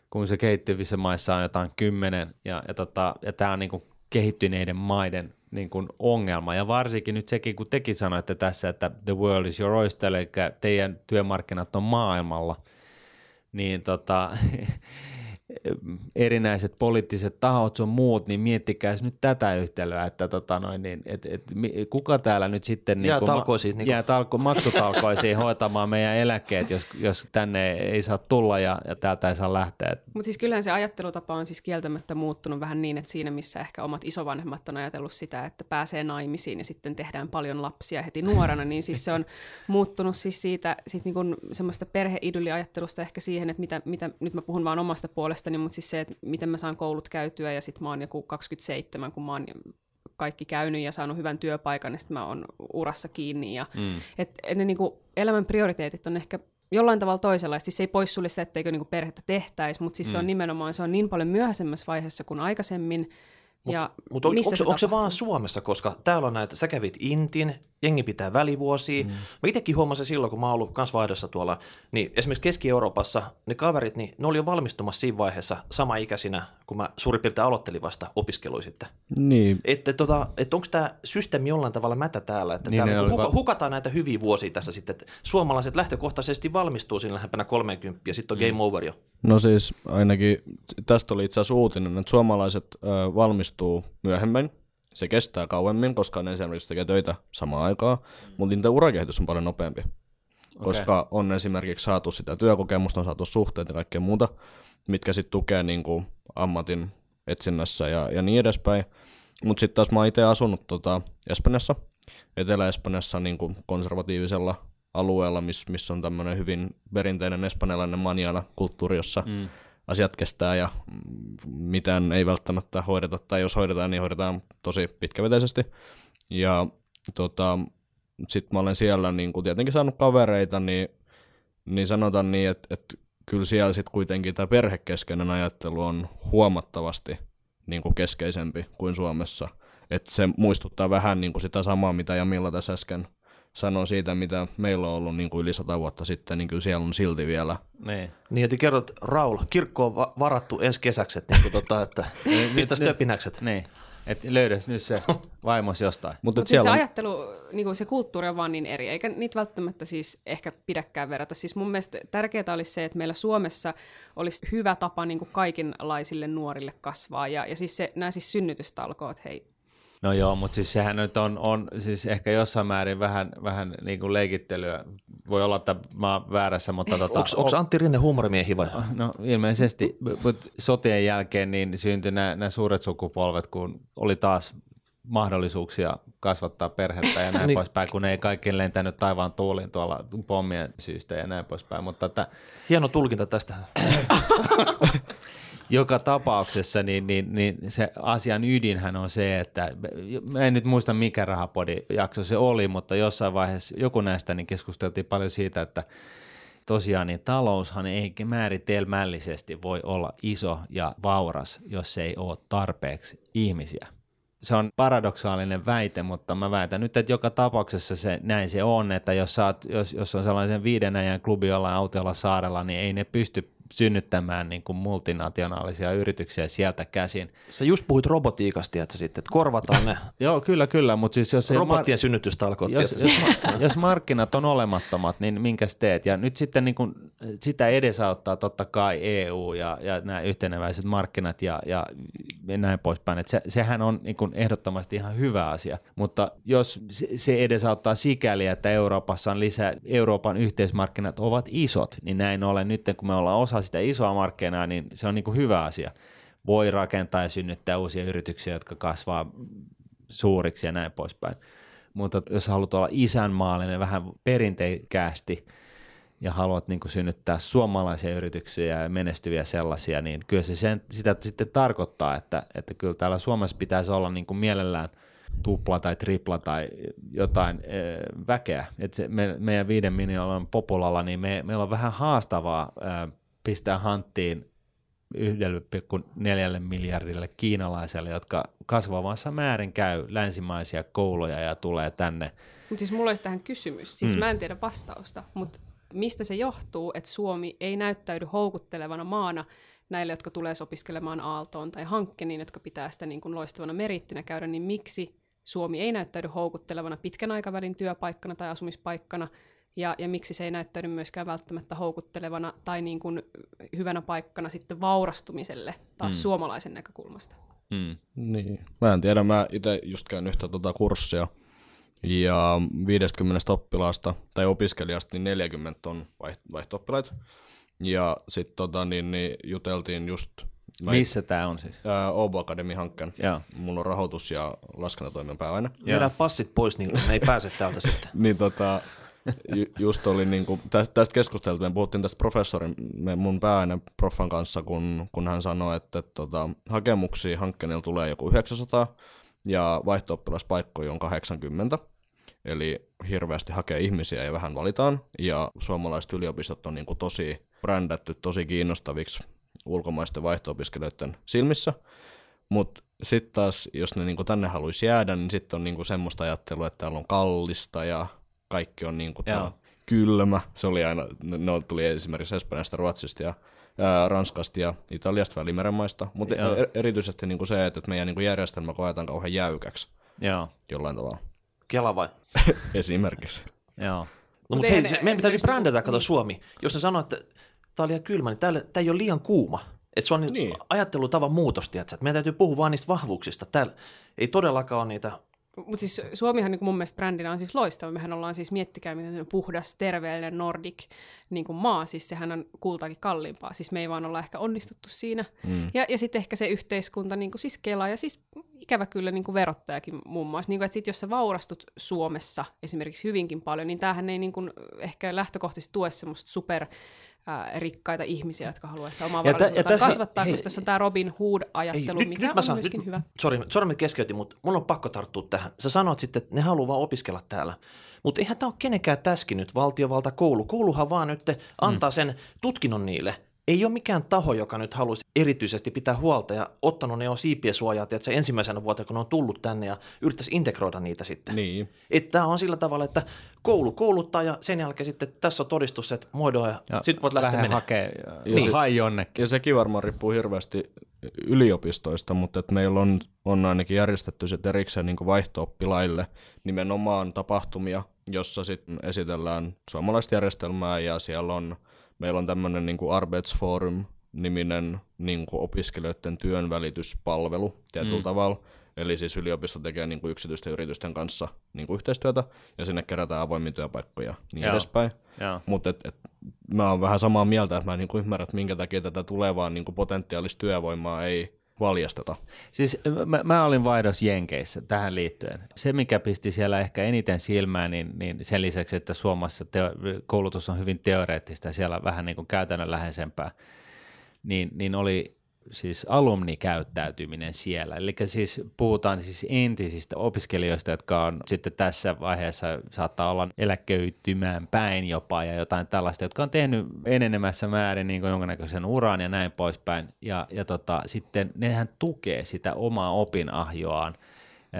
kun se kehittyvissä maissa on jotain kymmenen, ja, ja, tota, ja tämä on niinku kehittyneiden maiden niin kuin ongelma. Ja varsinkin nyt sekin, kun tekin sanoitte tässä, että the world is your oyster, eli teidän työmarkkinat on maailmalla, niin tota, erinäiset poliittiset tahot sun muut, niin miettikää nyt tätä yhtälöä, että tota noin, niin, et, et, kuka täällä nyt sitten jää, niin talkoisiin, niin jää talko, maksutalkoisiin hoitamaan meidän eläkkeet, jos, jos tänne ei saa tulla ja, ja täältä ei saa lähteä. Mutta siis kyllähän se ajattelutapa on siis kieltämättä muuttunut vähän niin, että siinä missä ehkä omat isovanhemmat on ajatellut sitä, että pääsee naimisiin ja sitten tehdään paljon lapsia heti nuorena, niin siis se on muuttunut siis siitä sit niin kuin semmoista perheidylliajattelusta ehkä siihen, että mitä, mitä, nyt mä puhun vaan omasta puolestani, mutta siis se, että miten mä saan koulut käytyä ja sitten mä oon joku 27, kun mä oon kaikki käynyt ja saanut hyvän työpaikan, niin sitten mä oon urassa kiinni. Ja, mm. et, et ne niinku, elämän prioriteetit on ehkä jollain tavalla toisenlaista. Siis se ei poissulje sitä, etteikö niinku perhettä tehtäisi, mutta siis mm. se on mm. nimenomaan se on niin paljon myöhäisemmässä vaiheessa kuin aikaisemmin, mutta mut on, onko, se, onko se vaan Suomessa, koska täällä on näitä, sä kävit Intin, jengi pitää välivuosia. Mm. Mä itsekin huomasin silloin, kun mä oon ollut kans vaihdossa tuolla, niin esimerkiksi Keski-Euroopassa ne kaverit, niin ne oli jo valmistumassa siinä vaiheessa sama ikäisinä, kun mä suurin piirtein aloittelin vasta opiskelui sitten. Niin. Että tota, et onko tämä systeemi jollain tavalla mätä täällä, että niin, täällä huka, va- hukataan näitä hyviä vuosia tässä sitten, että suomalaiset lähtökohtaisesti valmistuu siinä lähempänä 30 ja sitten on mm. game over jo. No siis ainakin, tästä oli itse asiassa uutinen, että suomalaiset ö, valmistuu myöhemmin, se kestää kauemmin, koska ne esimerkiksi tekee töitä samaan aikaan, mm. mutta niiden urakehitys on paljon nopeampi. Okay. Koska on esimerkiksi saatu sitä työkokemusta, on saatu suhteet ja kaikkea muuta, mitkä sitten tukee niin kuin ammatin etsinnässä ja, ja niin edespäin. Mutta sitten taas mä oon itse asunut tota Espanjassa, Etelä-Espanjassa niin kuin konservatiivisella alueella, missä miss on tämmöinen hyvin perinteinen espanjalainen maniana kulttuuri, jossa mm. Asiat kestää ja mitään ei välttämättä hoideta, tai jos hoidetaan, niin hoidetaan tosi pitkäveteisesti. Ja tota, sitten mä olen siellä niin kun tietenkin saanut kavereita, niin, niin sanotaan niin, että, että kyllä siellä sitten kuitenkin tämä perhekeskeinen ajattelu on huomattavasti niin kuin keskeisempi kuin Suomessa. Et se muistuttaa vähän niin kuin sitä samaa, mitä Jamilla tässä äsken sanoi siitä, mitä meillä on ollut niin kuin yli sata vuotta sitten, niin kyllä siellä on silti vielä. Niin, niin että kerrot, Raul, kirkko on varattu ensi kesäksi, että, niin kuin tota, että mistä stöpinäkset? Niin. Että löydäs nyt se vaimos jostain. Mutta Mut siis se on... ajattelu, niin kuin se kulttuuri on vaan niin eri, eikä niitä välttämättä siis ehkä pidäkään verrata. Siis mun mielestä tärkeää olisi se, että meillä Suomessa olisi hyvä tapa niin kuin kaikenlaisille nuorille kasvaa. Ja, ja siis se, nämä siis synnytystalkoot, hei, No joo, mutta siis sehän nyt on, on siis ehkä jossain määrin vähän, vähän niin kuin leikittelyä. Voi olla, että mä oon väärässä, mutta... Tota, Onko Antti Rinne huumorimiehi vai? No ilmeisesti, mutta sotien jälkeen niin syntyi nämä, nämä suuret sukupolvet, kun oli taas mahdollisuuksia kasvattaa perhettä ja näin niin. poispäin, kun ei kaikki lentänyt taivaan tuuliin tuolla pommien syystä ja näin poispäin. Mutta että... Hieno tulkinta tästä. joka tapauksessa niin, niin, niin se asian ydinhän on se, että mä en nyt muista mikä rahapodi jakso se oli, mutta jossain vaiheessa joku näistä niin keskusteltiin paljon siitä, että tosiaan niin taloushan ei määritelmällisesti voi olla iso ja vauras, jos se ei ole tarpeeksi ihmisiä. Se on paradoksaalinen väite, mutta mä väitän nyt, että joka tapauksessa se, näin se on, että jos, saat, jos, jos on sellaisen viiden ajan klubi jollain autiolla saarella, niin ei ne pysty synnyttämään niin kuin multinationaalisia yrityksiä sieltä käsin. Sä just puhuit robotiikasta, että sitten, että korvataan ne. Joo, kyllä, kyllä, mutta siis jos... Robottien mar- synnytystä Jos, jos, jos, markkinat on olemattomat, niin minkäs teet? Ja nyt sitten niin kuin, sitä edesauttaa totta kai EU ja, ja nämä yhteneväiset markkinat ja, ja näin poispäin. Että se, sehän on niin kuin ehdottomasti ihan hyvä asia, mutta jos se edesauttaa sikäli, että Euroopassa on lisää, Euroopan yhteismarkkinat ovat isot, niin näin ollen nyt kun me ollaan osa sitä isoa markkinaa, niin se on niin kuin hyvä asia. Voi rakentaa ja synnyttää uusia yrityksiä, jotka kasvaa suuriksi ja näin poispäin. Mutta jos haluat olla isänmaallinen vähän perinteikkäästi ja haluat niin kuin synnyttää suomalaisia yrityksiä ja menestyviä sellaisia, niin kyllä se sen, sitä sitten tarkoittaa, että, että kyllä täällä Suomessa pitäisi olla niin kuin mielellään tupla tai tripla tai jotain e, väkeä. Et se, me, meidän viiden miljoonan populalla, niin me, meillä on vähän haastavaa e, pistää hanttiin 1,4 miljardille kiinalaiselle, jotka kasvavassa määrin käy länsimaisia kouluja ja tulee tänne. Mutta siis mulla olisi tähän kysymys. Siis mm. mä en tiedä vastausta, mutta mistä se johtuu, että Suomi ei näyttäydy houkuttelevana maana näille, jotka tulee opiskelemaan Aaltoon tai Hankkeniin, jotka pitää sitä niin kuin loistavana merittinä käydä, niin miksi Suomi ei näyttäydy houkuttelevana pitkän aikavälin työpaikkana tai asumispaikkana, ja, ja miksi se ei näyttäydy myöskään välttämättä houkuttelevana tai niin kuin hyvänä paikkana sitten vaurastumiselle taas mm. suomalaisen näkökulmasta. Mm. Niin. Mä en tiedä, mä itse just käyn yhtä tota kurssia, ja 50 oppilaasta tai opiskelijasta niin 40 on vaihto Ja sitten tota, niin, niin juteltiin just... Mä Missä tämä on siis? Ää, Obo Academy-hankkeen. Joo. Mulla on rahoitus ja laskentatoimen pääaine. Viedään passit pois, niin ne ei pääse täältä sitten. niin tota, just oli niin kuin, tästä, tästä me puhuttiin tästä professorin, me, mun pääaine profan kanssa, kun, kun hän sanoi, että, tota, hakemuksia hankkeella tulee joku 900, ja vaihto on 80, eli hirveästi hakee ihmisiä ja vähän valitaan, ja suomalaiset yliopistot on niin kuin tosi brändätty, tosi kiinnostaviksi ulkomaisten vaihto-opiskelijoiden silmissä, mutta sitten taas, jos ne niinku tänne haluaisi jäädä, niin sitten on niinku semmoista ajattelua, että täällä on kallista ja kaikki on niinku kylmä. Se oli aina, ne tuli esimerkiksi Espanjasta, Ruotsista ja ää, Ranskasta ja Italiasta välimeren maista, mutta er, erityisesti niinku se, että meidän niinku järjestelmä koetaan kauhean jäykäksi Joo. jollain tavalla. Kela vai? Esimerkiksi. Joo. No, mutta hei, se, meidän pitää brändätä, kato niin. Suomi. Jos ne sanoo, että tämä on liian kylmä, niin tämä ei ole liian kuuma. Että se on niin. ajattelutavan muutos, että meidän täytyy puhua vain niistä vahvuuksista. Täällä ei todellakaan ole niitä mutta siis Suomihan niin mun mielestä brändinä on siis loistava. Mehän ollaan siis, miettikää, miten puhdas, terveellinen Nordic niin kuin maa. Siis sehän on kultaakin kalliimpaa. Siis me ei vaan olla ehkä onnistuttu siinä. Mm. Ja, ja sitten ehkä se yhteiskunta, niin kuin siis Kela ja siis ikävä kyllä niin kuin verottajakin muun muassa. Niin kuin, että sit jos sä vaurastut Suomessa esimerkiksi hyvinkin paljon, niin tämähän ei niin kuin ehkä lähtökohtaisesti tue semmoista super ää, rikkaita ihmisiä, jotka haluaisivat sitä omaa varallisuutta tässä, kasvattaa, hei, koska tässä on tämä Robin Hood-ajattelu, ei, mikä nyt, on mä saan, myöskin nyt, hyvä. Sori, sori mä keskeytin, mutta mun on pakko tarttua tähän. Sä sanoit sitten, että ne haluaa vaan opiskella täällä. Mutta eihän tämä ole kenenkään täskinyt, valtiovalta, koulu. Kouluhan vaan nyt antaa mm. sen tutkinnon niille – ei ole mikään taho, joka nyt haluaisi erityisesti pitää huolta ja ottanut ne jo siipien suojaa se ensimmäisenä vuotena, kun ne on tullut tänne ja yrittäisi integroida niitä sitten. Niin. Että tämä on sillä tavalla, että koulu kouluttaa ja sen jälkeen sitten tässä on todistus, että muodoa ja, ja sitten voit lähteä menemään. hakee ja niin. hai jonnekin. Ja sekin varmaan riippuu hirveästi yliopistoista, mutta että meillä on, on ainakin järjestetty se erikseen niin vaihto-oppilaille nimenomaan tapahtumia, jossa sitten esitellään suomalaista järjestelmää ja siellä on – meillä on tämmöinen niin kuin Arbetsforum niminen niin kuin opiskelijoiden työnvälityspalvelu tietyllä mm. tavalla. Eli siis yliopisto tekee niin kuin yksityisten yritysten kanssa niin kuin yhteistyötä ja sinne kerätään avoimia työpaikkoja niin Joo. edespäin. Mutta et, et, mä oon vähän samaa mieltä, että mä en niin kuin ymmärrä, että minkä takia tätä tulevaa niin kuin potentiaalista työvoimaa ei valjasteta. Siis mä, mä olin vaihdos Jenkeissä tähän liittyen. Se, mikä pisti siellä ehkä eniten silmään, niin, niin sen lisäksi, että Suomessa teo, koulutus on hyvin teoreettista ja siellä vähän niin kuin käytännönläheisempää, niin, niin oli siis alumnikäyttäytyminen siellä. Eli siis puhutaan siis entisistä opiskelijoista, jotka on sitten tässä vaiheessa saattaa olla eläkeytymään päin jopa ja jotain tällaista, jotka on tehnyt enenemässä määrin niin jonkinnäköisen uran ja näin poispäin. Ja, ja tota, sitten nehän tukee sitä omaa opinahjoaan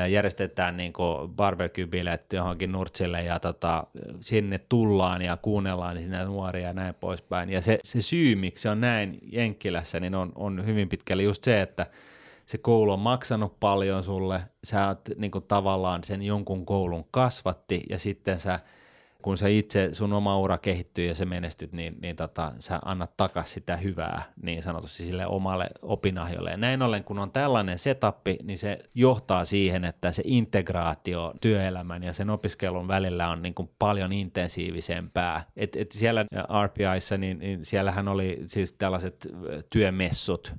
järjestetään niin barbecue-bilet johonkin Nurtsille ja tota, sinne tullaan ja kuunnellaan niin sinne nuoria ja näin poispäin. Ja se, se syy, miksi se on näin Jenkkilässä, niin on, on hyvin pitkälle just se, että se koulu on maksanut paljon sulle, sä oot niin tavallaan sen jonkun koulun kasvatti ja sitten sä – kun sä itse, sun oma ura kehittyy ja se menestyt, niin, niin tota, sä annat takaisin sitä hyvää niin sanotusti sille omalle opinahjolle. Ja näin ollen, kun on tällainen setappi, niin se johtaa siihen, että se integraatio työelämän ja sen opiskelun välillä on niin kuin paljon intensiivisempää. Et, et siellä RPIssä, niin, niin siellähän oli siis tällaiset työmessut,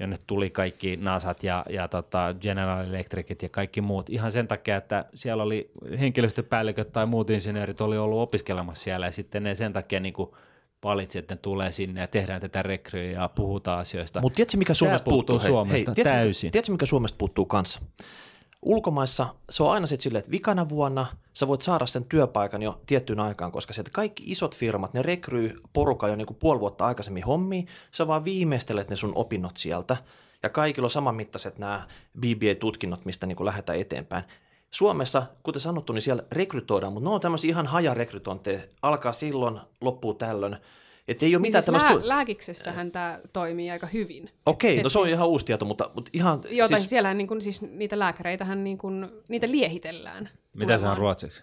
jonne tuli kaikki NASAt ja, ja tota General Electricit ja kaikki muut ihan sen takia, että siellä oli henkilöstöpäälliköt tai muut insinöörit oli ollut opiskelemassa siellä ja sitten ne sen takia niin kuin valitsi, että ne tulee sinne ja tehdään tätä rekryä ja puhutaan asioista. Mutta tiedätkö, mikä Suomesta puuttuu? Suomesta hei, tiedätkö, täysin. Tiedätkö, mikä Suomesta puuttuu kanssa? Ulkomaissa se on aina sitten silleen, että vikana vuonna sä voit saada sen työpaikan jo tiettyyn aikaan, koska sieltä kaikki isot firmat, ne rekryy porukka jo niinku puoli vuotta aikaisemmin hommiin, sä vaan viimeistelet ne sun opinnot sieltä, ja kaikilla on samanmittaiset nämä BBA-tutkinnot, mistä niinku lähdetään eteenpäin. Suomessa, kuten sanottu, niin siellä rekrytoidaan, mutta ne on tämmöisiä ihan hajarekrytointeja, alkaa silloin, loppuu tällöin, et ei ole niin mitään siis tämmöistä... Lää- lääkiksessähän tämä toimii aika hyvin. Okei, no se on siis... ihan uusi tieto, mutta, mutta ihan... Joo, siis... siellähän niin kun, siis niitä lääkäreitähän niin kun, niitä liehitellään. Mitä se on ruotsiksi?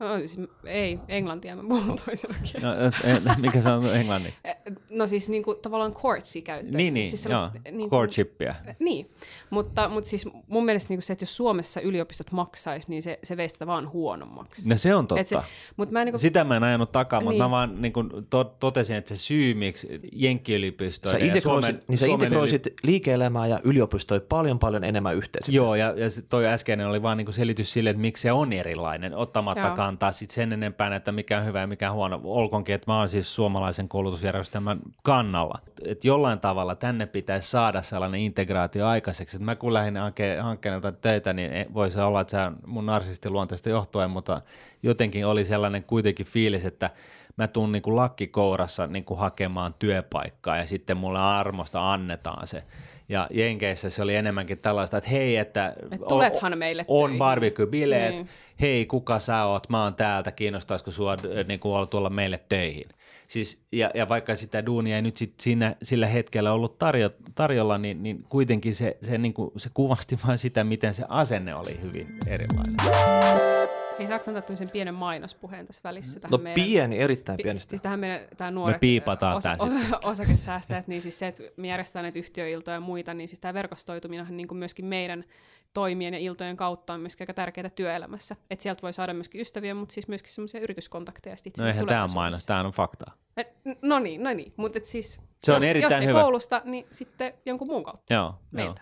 No, siis, ei, englantia mä puhun toisella kielellä. No, et- mikä se on englanniksi? No siis niin kuin, tavallaan courtsi käyttää. Niin, niin, siis joo, niin kuin- courtshipia. Niin, mutta, mutta siis mun mielestä niin kuin se, että jos Suomessa yliopistot maksaisi, niin se, se veisi sitä vaan huonommaksi. No se on Et totta. se, mutta mä en niin kuin, Sitä mä en ajanut takaa, mutta Niin. mä vaan niin kuin to, totesin, että se syy, miksi Sä Jenkki-yliopistojen ja integroisit, Suomen, niin sä integroisit liike-elämää ja yliopistoja paljon paljon enemmän yhteen. sitten. Joo, ja, ja toi äskeinen oli vaan niinku selitys sille, että miksi se on erilainen, ottamatta Joo. Kantaa sit sen enempää, että mikä on hyvä ja mikä on huono. Olkoonkin, että mä oon siis suomalaisen koulutusjärjestelmän kannalla. Että jollain tavalla tänne pitäisi saada sellainen integraatio aikaiseksi. Et mä kun lähdin hanke- hankkeelta töitä, niin e- voisi olla, että se on mun narsistin johtuen, mutta jotenkin oli sellainen kuitenkin fiilis, että mä tuun niin lakkikourassa niin kuin hakemaan työpaikkaa ja sitten mulle armosta annetaan se. Ja Jenkeissä se oli enemmänkin tällaista, että hei, että Et tulethan meille on töihin. barbecue-bileet, Niin. hei, kuka sä oot, mä oon täältä, kiinnostaisiko sua äh, niin kuin tulla meille töihin. Siis, ja, ja vaikka sitä duunia ei nyt sit siinä, sillä hetkellä ollut tarjo, tarjolla, niin, niin kuitenkin se, se, niin kuin, se kuvasti vain sitä, miten se asenne oli hyvin erilainen. Hei, saako antaa tämmöisen pienen mainospuheen tässä välissä? Tähän No meidän, pieni, erittäin pi- pieni. Siis tähän meidän tää nuoret, piipataan osa, sitten. osakesäästäjät, niin siis se, että me järjestetään näitä yhtiöiltoja ja muita, niin siis tämä verkostoituminen niin kuin myöskin meidän toimien ja iltojen kautta on myöskin aika tärkeää työelämässä. Että sieltä voi saada myöskin ystäviä, mutta siis myöskin semmoisia yrityskontakteja sitten No eihän tämä ole mainos, tämä on faktaa. No niin, no niin, mutta siis Se on jos, erittäin jos ei hyvä. koulusta, niin sitten jonkun muun kautta Joo, meiltä.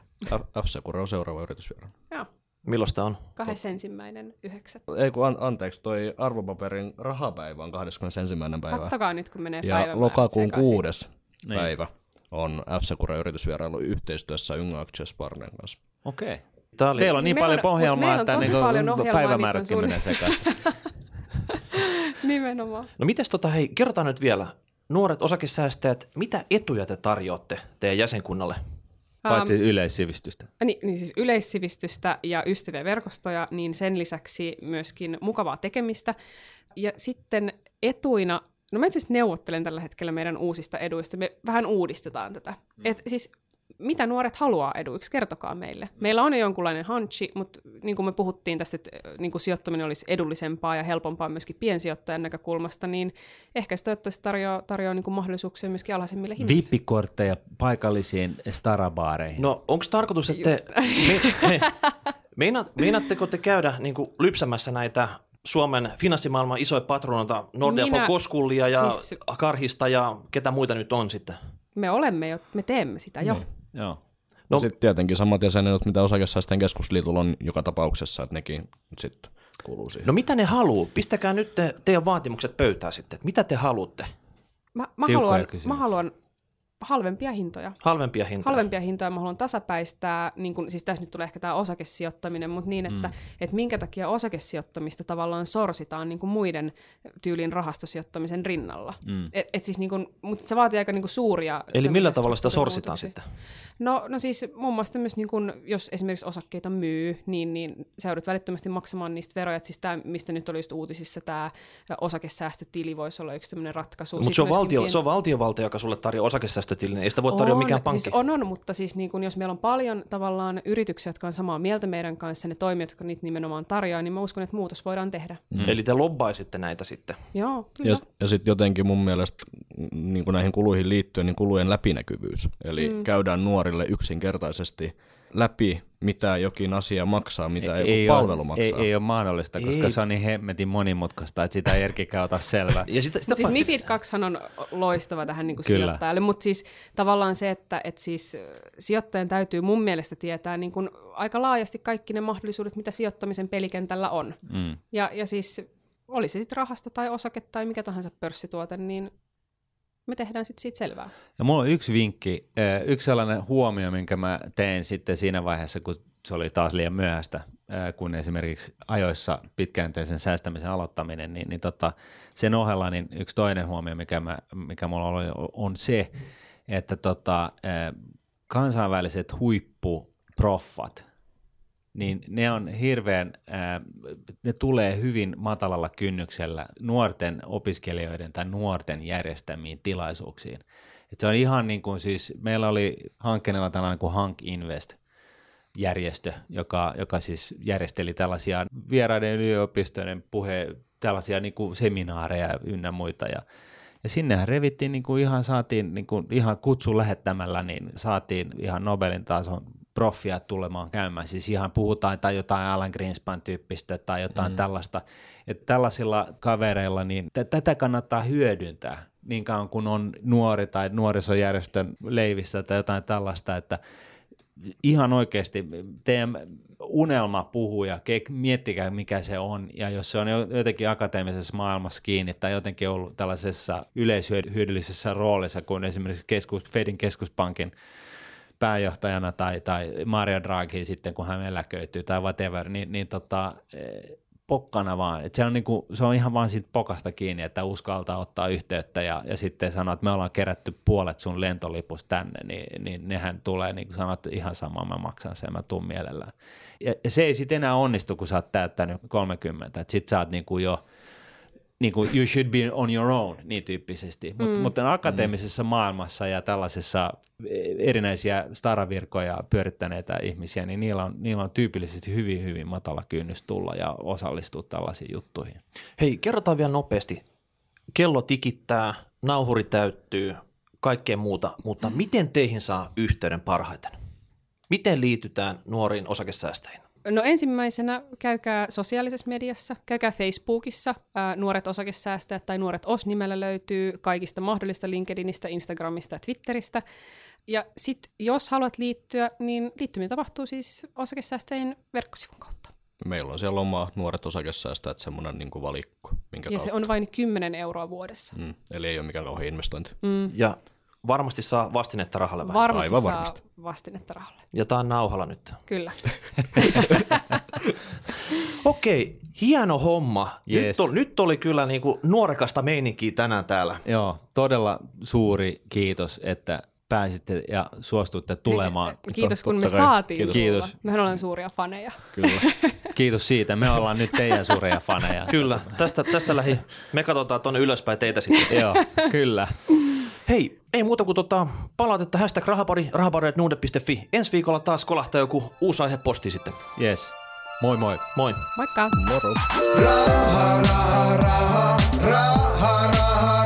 F-Secure on seuraava yritysvieraan. Joo, Milloin sitä on? kahdeksan ensimmäinen yhdeksättä. Ei kun an- anteeksi, toi arvopaperin rahapäivä on 21. päivä. Kattokaa nyt, kun menee Ja päivämäärät lokakuun sekaisin. kuudes Niin. päivä on F-Secure yritysvierailu yhteistyössä Ynga Access Partnern kanssa. Okei. Okay. Tää oli, Teillä on Siis niin meillä paljon on- mut ohjelmaa, meillä on että tosi niinku paljon ohjelmaa, päivämäärätkin on menee sekaisin. Nimenomaan. No mites tota, hei, kerrotaan nyt vielä, nuoret osakesäästäjät, mitä etuja te tarjoatte teidän jäsenkunnalle? Paitsi yleissivistystä. Niin, niin siis yleissivistystä ja ystävien verkostoja, niin sen lisäksi myöskin mukavaa tekemistä. Ja sitten etuina, no mä itse neuvottelen tällä hetkellä meidän uusista eduista, me vähän uudistetaan tätä. Mm. Et siis mitä nuoret haluaa eduiksi, kertokaa meille. Meillä on jo jonkunlainen hanchi, mutta niin kuin me puhuttiin tästä, että niin kuin sijoittaminen olisi edullisempaa ja helpompaa myöskin piensijoittajan näkökulmasta, niin ehkä se toivottavasti tarjoaa, tarjoaa niin kuin mahdollisuuksia myöskin alhaisemmille hinnoille. Vippikortteja paikallisiin starabaareihin. No onko tarkoitus, että Just. me, me, meinaat, meinaatteko te käydä niin kuin, lypsämässä näitä Suomen finanssimaailman isoja patronoita, Nordea Minä- Koskullia ja siis- Karhista ja ketä muita nyt on sitten? Me olemme jo, me teemme sitä jo. Niin. Joo. No- No sitten tietenkin samat jäsenet, mitä osakesäästäjien keskusliitolla on joka tapauksessa, että nekin sitten kuuluu siihen. No mitä ne haluaa? Pistäkää nyt te, teidän vaatimukset pöytään sitten. että Mitä te haluatte? Mä, mä, Tiukkoja haluan, kysymyksiä. mä haluan halvempia hintoja. Halvempia hintoja. Halvempia hintoja mä haluan tasapäistää, niin kun, siis tässä nyt tulee ehkä tämä osakesijoittaminen, mutta niin, että, mm. että minkä takia osakesijoittamista tavallaan sorsitaan niin muiden tyylin rahastosijoittamisen rinnalla. Mm. Et, et siis niin kun, mutta se vaatii aika niin suuria... Eli millä tavalla sitä sorsitaan sitten? No, no siis muun muassa myös, niin kun, jos esimerkiksi osakkeita myy, niin, niin sä joudut välittömästi maksamaan niistä veroja. Et siis tämä, mistä nyt oli just uutisissa, tämä osakesäästötili voisi olla yksi tämmöinen ratkaisu. Mutta se on, valtio, pien- se on valtiovalta, joka sulle tarjoaa osakesäästötilin. Ei sitä voi tarjota mikään pankki. Siis on, on, mutta siis niin kun, jos meillä on paljon tavallaan yrityksiä, jotka on samaa mieltä meidän kanssa, ne toimijat, jotka niitä nimenomaan tarjoaa, niin mä uskon, että muutos voidaan tehdä. Mm. Eli te lobbaisitte näitä sitten. Joo, kyllä. Ja, ja sitten jotenkin mun mielestä niin kuin näihin kuluihin liittyen, niin kulujen läpinäkyvyys. Eli mm. käydään nuorille yksinkertaisesti läpi, mitä jokin asia maksaa, mitä ei, ei palvelu ole, maksaa. ei, ei ole mahdollista, koska Ei. se on niin hemmetin monimutkaista, että sitä ei Erkikään ota selvää. Ja sitä, sitä siis MIFID 2 on loistava tähän niin kuin Kyllä. sijoittajalle, mutta siis tavallaan se, että et siis sijoittajan täytyy mun mielestä tietää niin kuin aika laajasti kaikki ne mahdollisuudet, mitä sijoittamisen pelikentällä on. Mm. Ja, ja siis oli se sitten rahasto tai osake tai mikä tahansa pörssituote, niin me tehdään sitten siitä selvää. Ja mulla on yksi vinkki, eh, yksi sellainen huomio, minkä mä tein sitten siinä vaiheessa, kun se oli taas liian myöhäistä, eh, kun esimerkiksi ajoissa pitkäjänteisen säästämisen aloittaminen, niin, niin tota, sen ohella niin yksi toinen huomio, mikä, mä, mikä mulla oli, on se, että tota, eh, kansainväliset huippuproffat, niin ne on hirveän, ää, ne tulee hyvin matalalla kynnyksellä nuorten opiskelijoiden tai nuorten järjestämiin tilaisuuksiin. Et se on ihan niin kuin siis, meillä oli hankkeella tällainen kuin Hank Invest, järjestö, joka, joka siis järjesteli tällaisia vieraiden yliopistojen puhe, tällaisia niin kuin seminaareja ynnä muita. Ja, ja sinnehän revittiin, niin kuin ihan saatiin niin kuin ihan kutsun lähettämällä, niin saatiin ihan Nobelin tason proffia tulemaan käymään. Siis ihan puhutaan tai jotain Alan Greenspan tyyppistä tai jotain mm. tällaista. Että tällaisilla kavereilla, niin t- tätä kannattaa hyödyntää niin kauan kun on nuori tai nuorisojärjestön leivissä tai jotain tällaista, että ihan oikeasti teidän unelma puhuja, miettikää mikä se on, ja jos se on jotenkin akateemisessa maailmassa kiinni tai jotenkin ollut tällaisessa yleishyödyllisessä roolissa kuin esimerkiksi keskus, Fedin keskuspankin pääjohtajana tai, tai Mario Draghi sitten, kun hän eläköityy tai whatever, niin, niin tota, pokkana vaan. Et se, on niinku, se on ihan vaan siitä pokasta kiinni, että uskaltaa ottaa yhteyttä ja, ja sitten sanoa, että me ollaan kerätty puolet sun lentolipus tänne, niin, niin nehän tulee niin kuin sanot, ihan sama, mä maksan sen, mä tuun mielellään. Ja, ja se ei sitten enää onnistu, kun sä oot täyttänyt 30, että sit sä oot niinku jo – niin kuin you should be on your own, niin tyyppisesti. Mut, mm. Mutta akateemisessa mm. maailmassa ja tällaisessa erinäisiä staravirkoja pyörittäneitä ihmisiä, niin niillä on, niillä on tyypillisesti hyvin, hyvin matala kynnys tulla ja osallistua tällaisiin juttuihin. Hei, kerrotaan vielä nopeasti. Kello tikittää, nauhuri täyttyy, kaikkea muuta, mutta miten teihin saa yhteyden parhaiten? Miten liitytään nuoriin osakesäästäjiin? No ensimmäisenä käykää sosiaalisessa mediassa, käykää Facebookissa, ää, nuoret osakesäästäjät tai nuoret OS-nimellä löytyy kaikista mahdollista LinkedInistä, Instagramista ja Twitteristä. Ja sitten jos haluat liittyä, niin liittyminen tapahtuu siis osakesäästäjien verkkosivun kautta. Meillä on siellä oma nuoret osakesäästäjät semmoinen niin valikko. Minkä ja kautta. se on vain 10 euroa vuodessa. Mm, eli ei ole mikään kauhean investointi. Mm. Ja varmasti saa vastinetta rahalle vähän. Varmasti Aivan saa varmasti. vastinetta rahalle. Ja tämä on nauhalla nyt. Kyllä. Okei, hieno homma. Yes. Nyt, oli, nyt oli kyllä niinku nuorekasta meininkiä tänään täällä. Joo, todella suuri kiitos, että pääsitte ja suostuitte siis, tulemaan. Siis, kiitos, kun me saatiin kiitos. kiitos. Mehän ollaan suuria faneja. Kyllä. Kiitos siitä. Me ollaan nyt teidän suuria faneja. Kyllä. Tästä, tästä lähi. Me katsotaan tuonne ylöspäin teitä sitten. Joo, kyllä. Hei, ei muuta kuin tota, palautetta hashtag rahapari, rahapari.nuude.fi. Ensi viikolla taas kolahtaa joku uusi aihe posti sitten. Yes. Moi moi. Moi. Moikka. Moro. Raha, raha, raha, raha, raha, raha,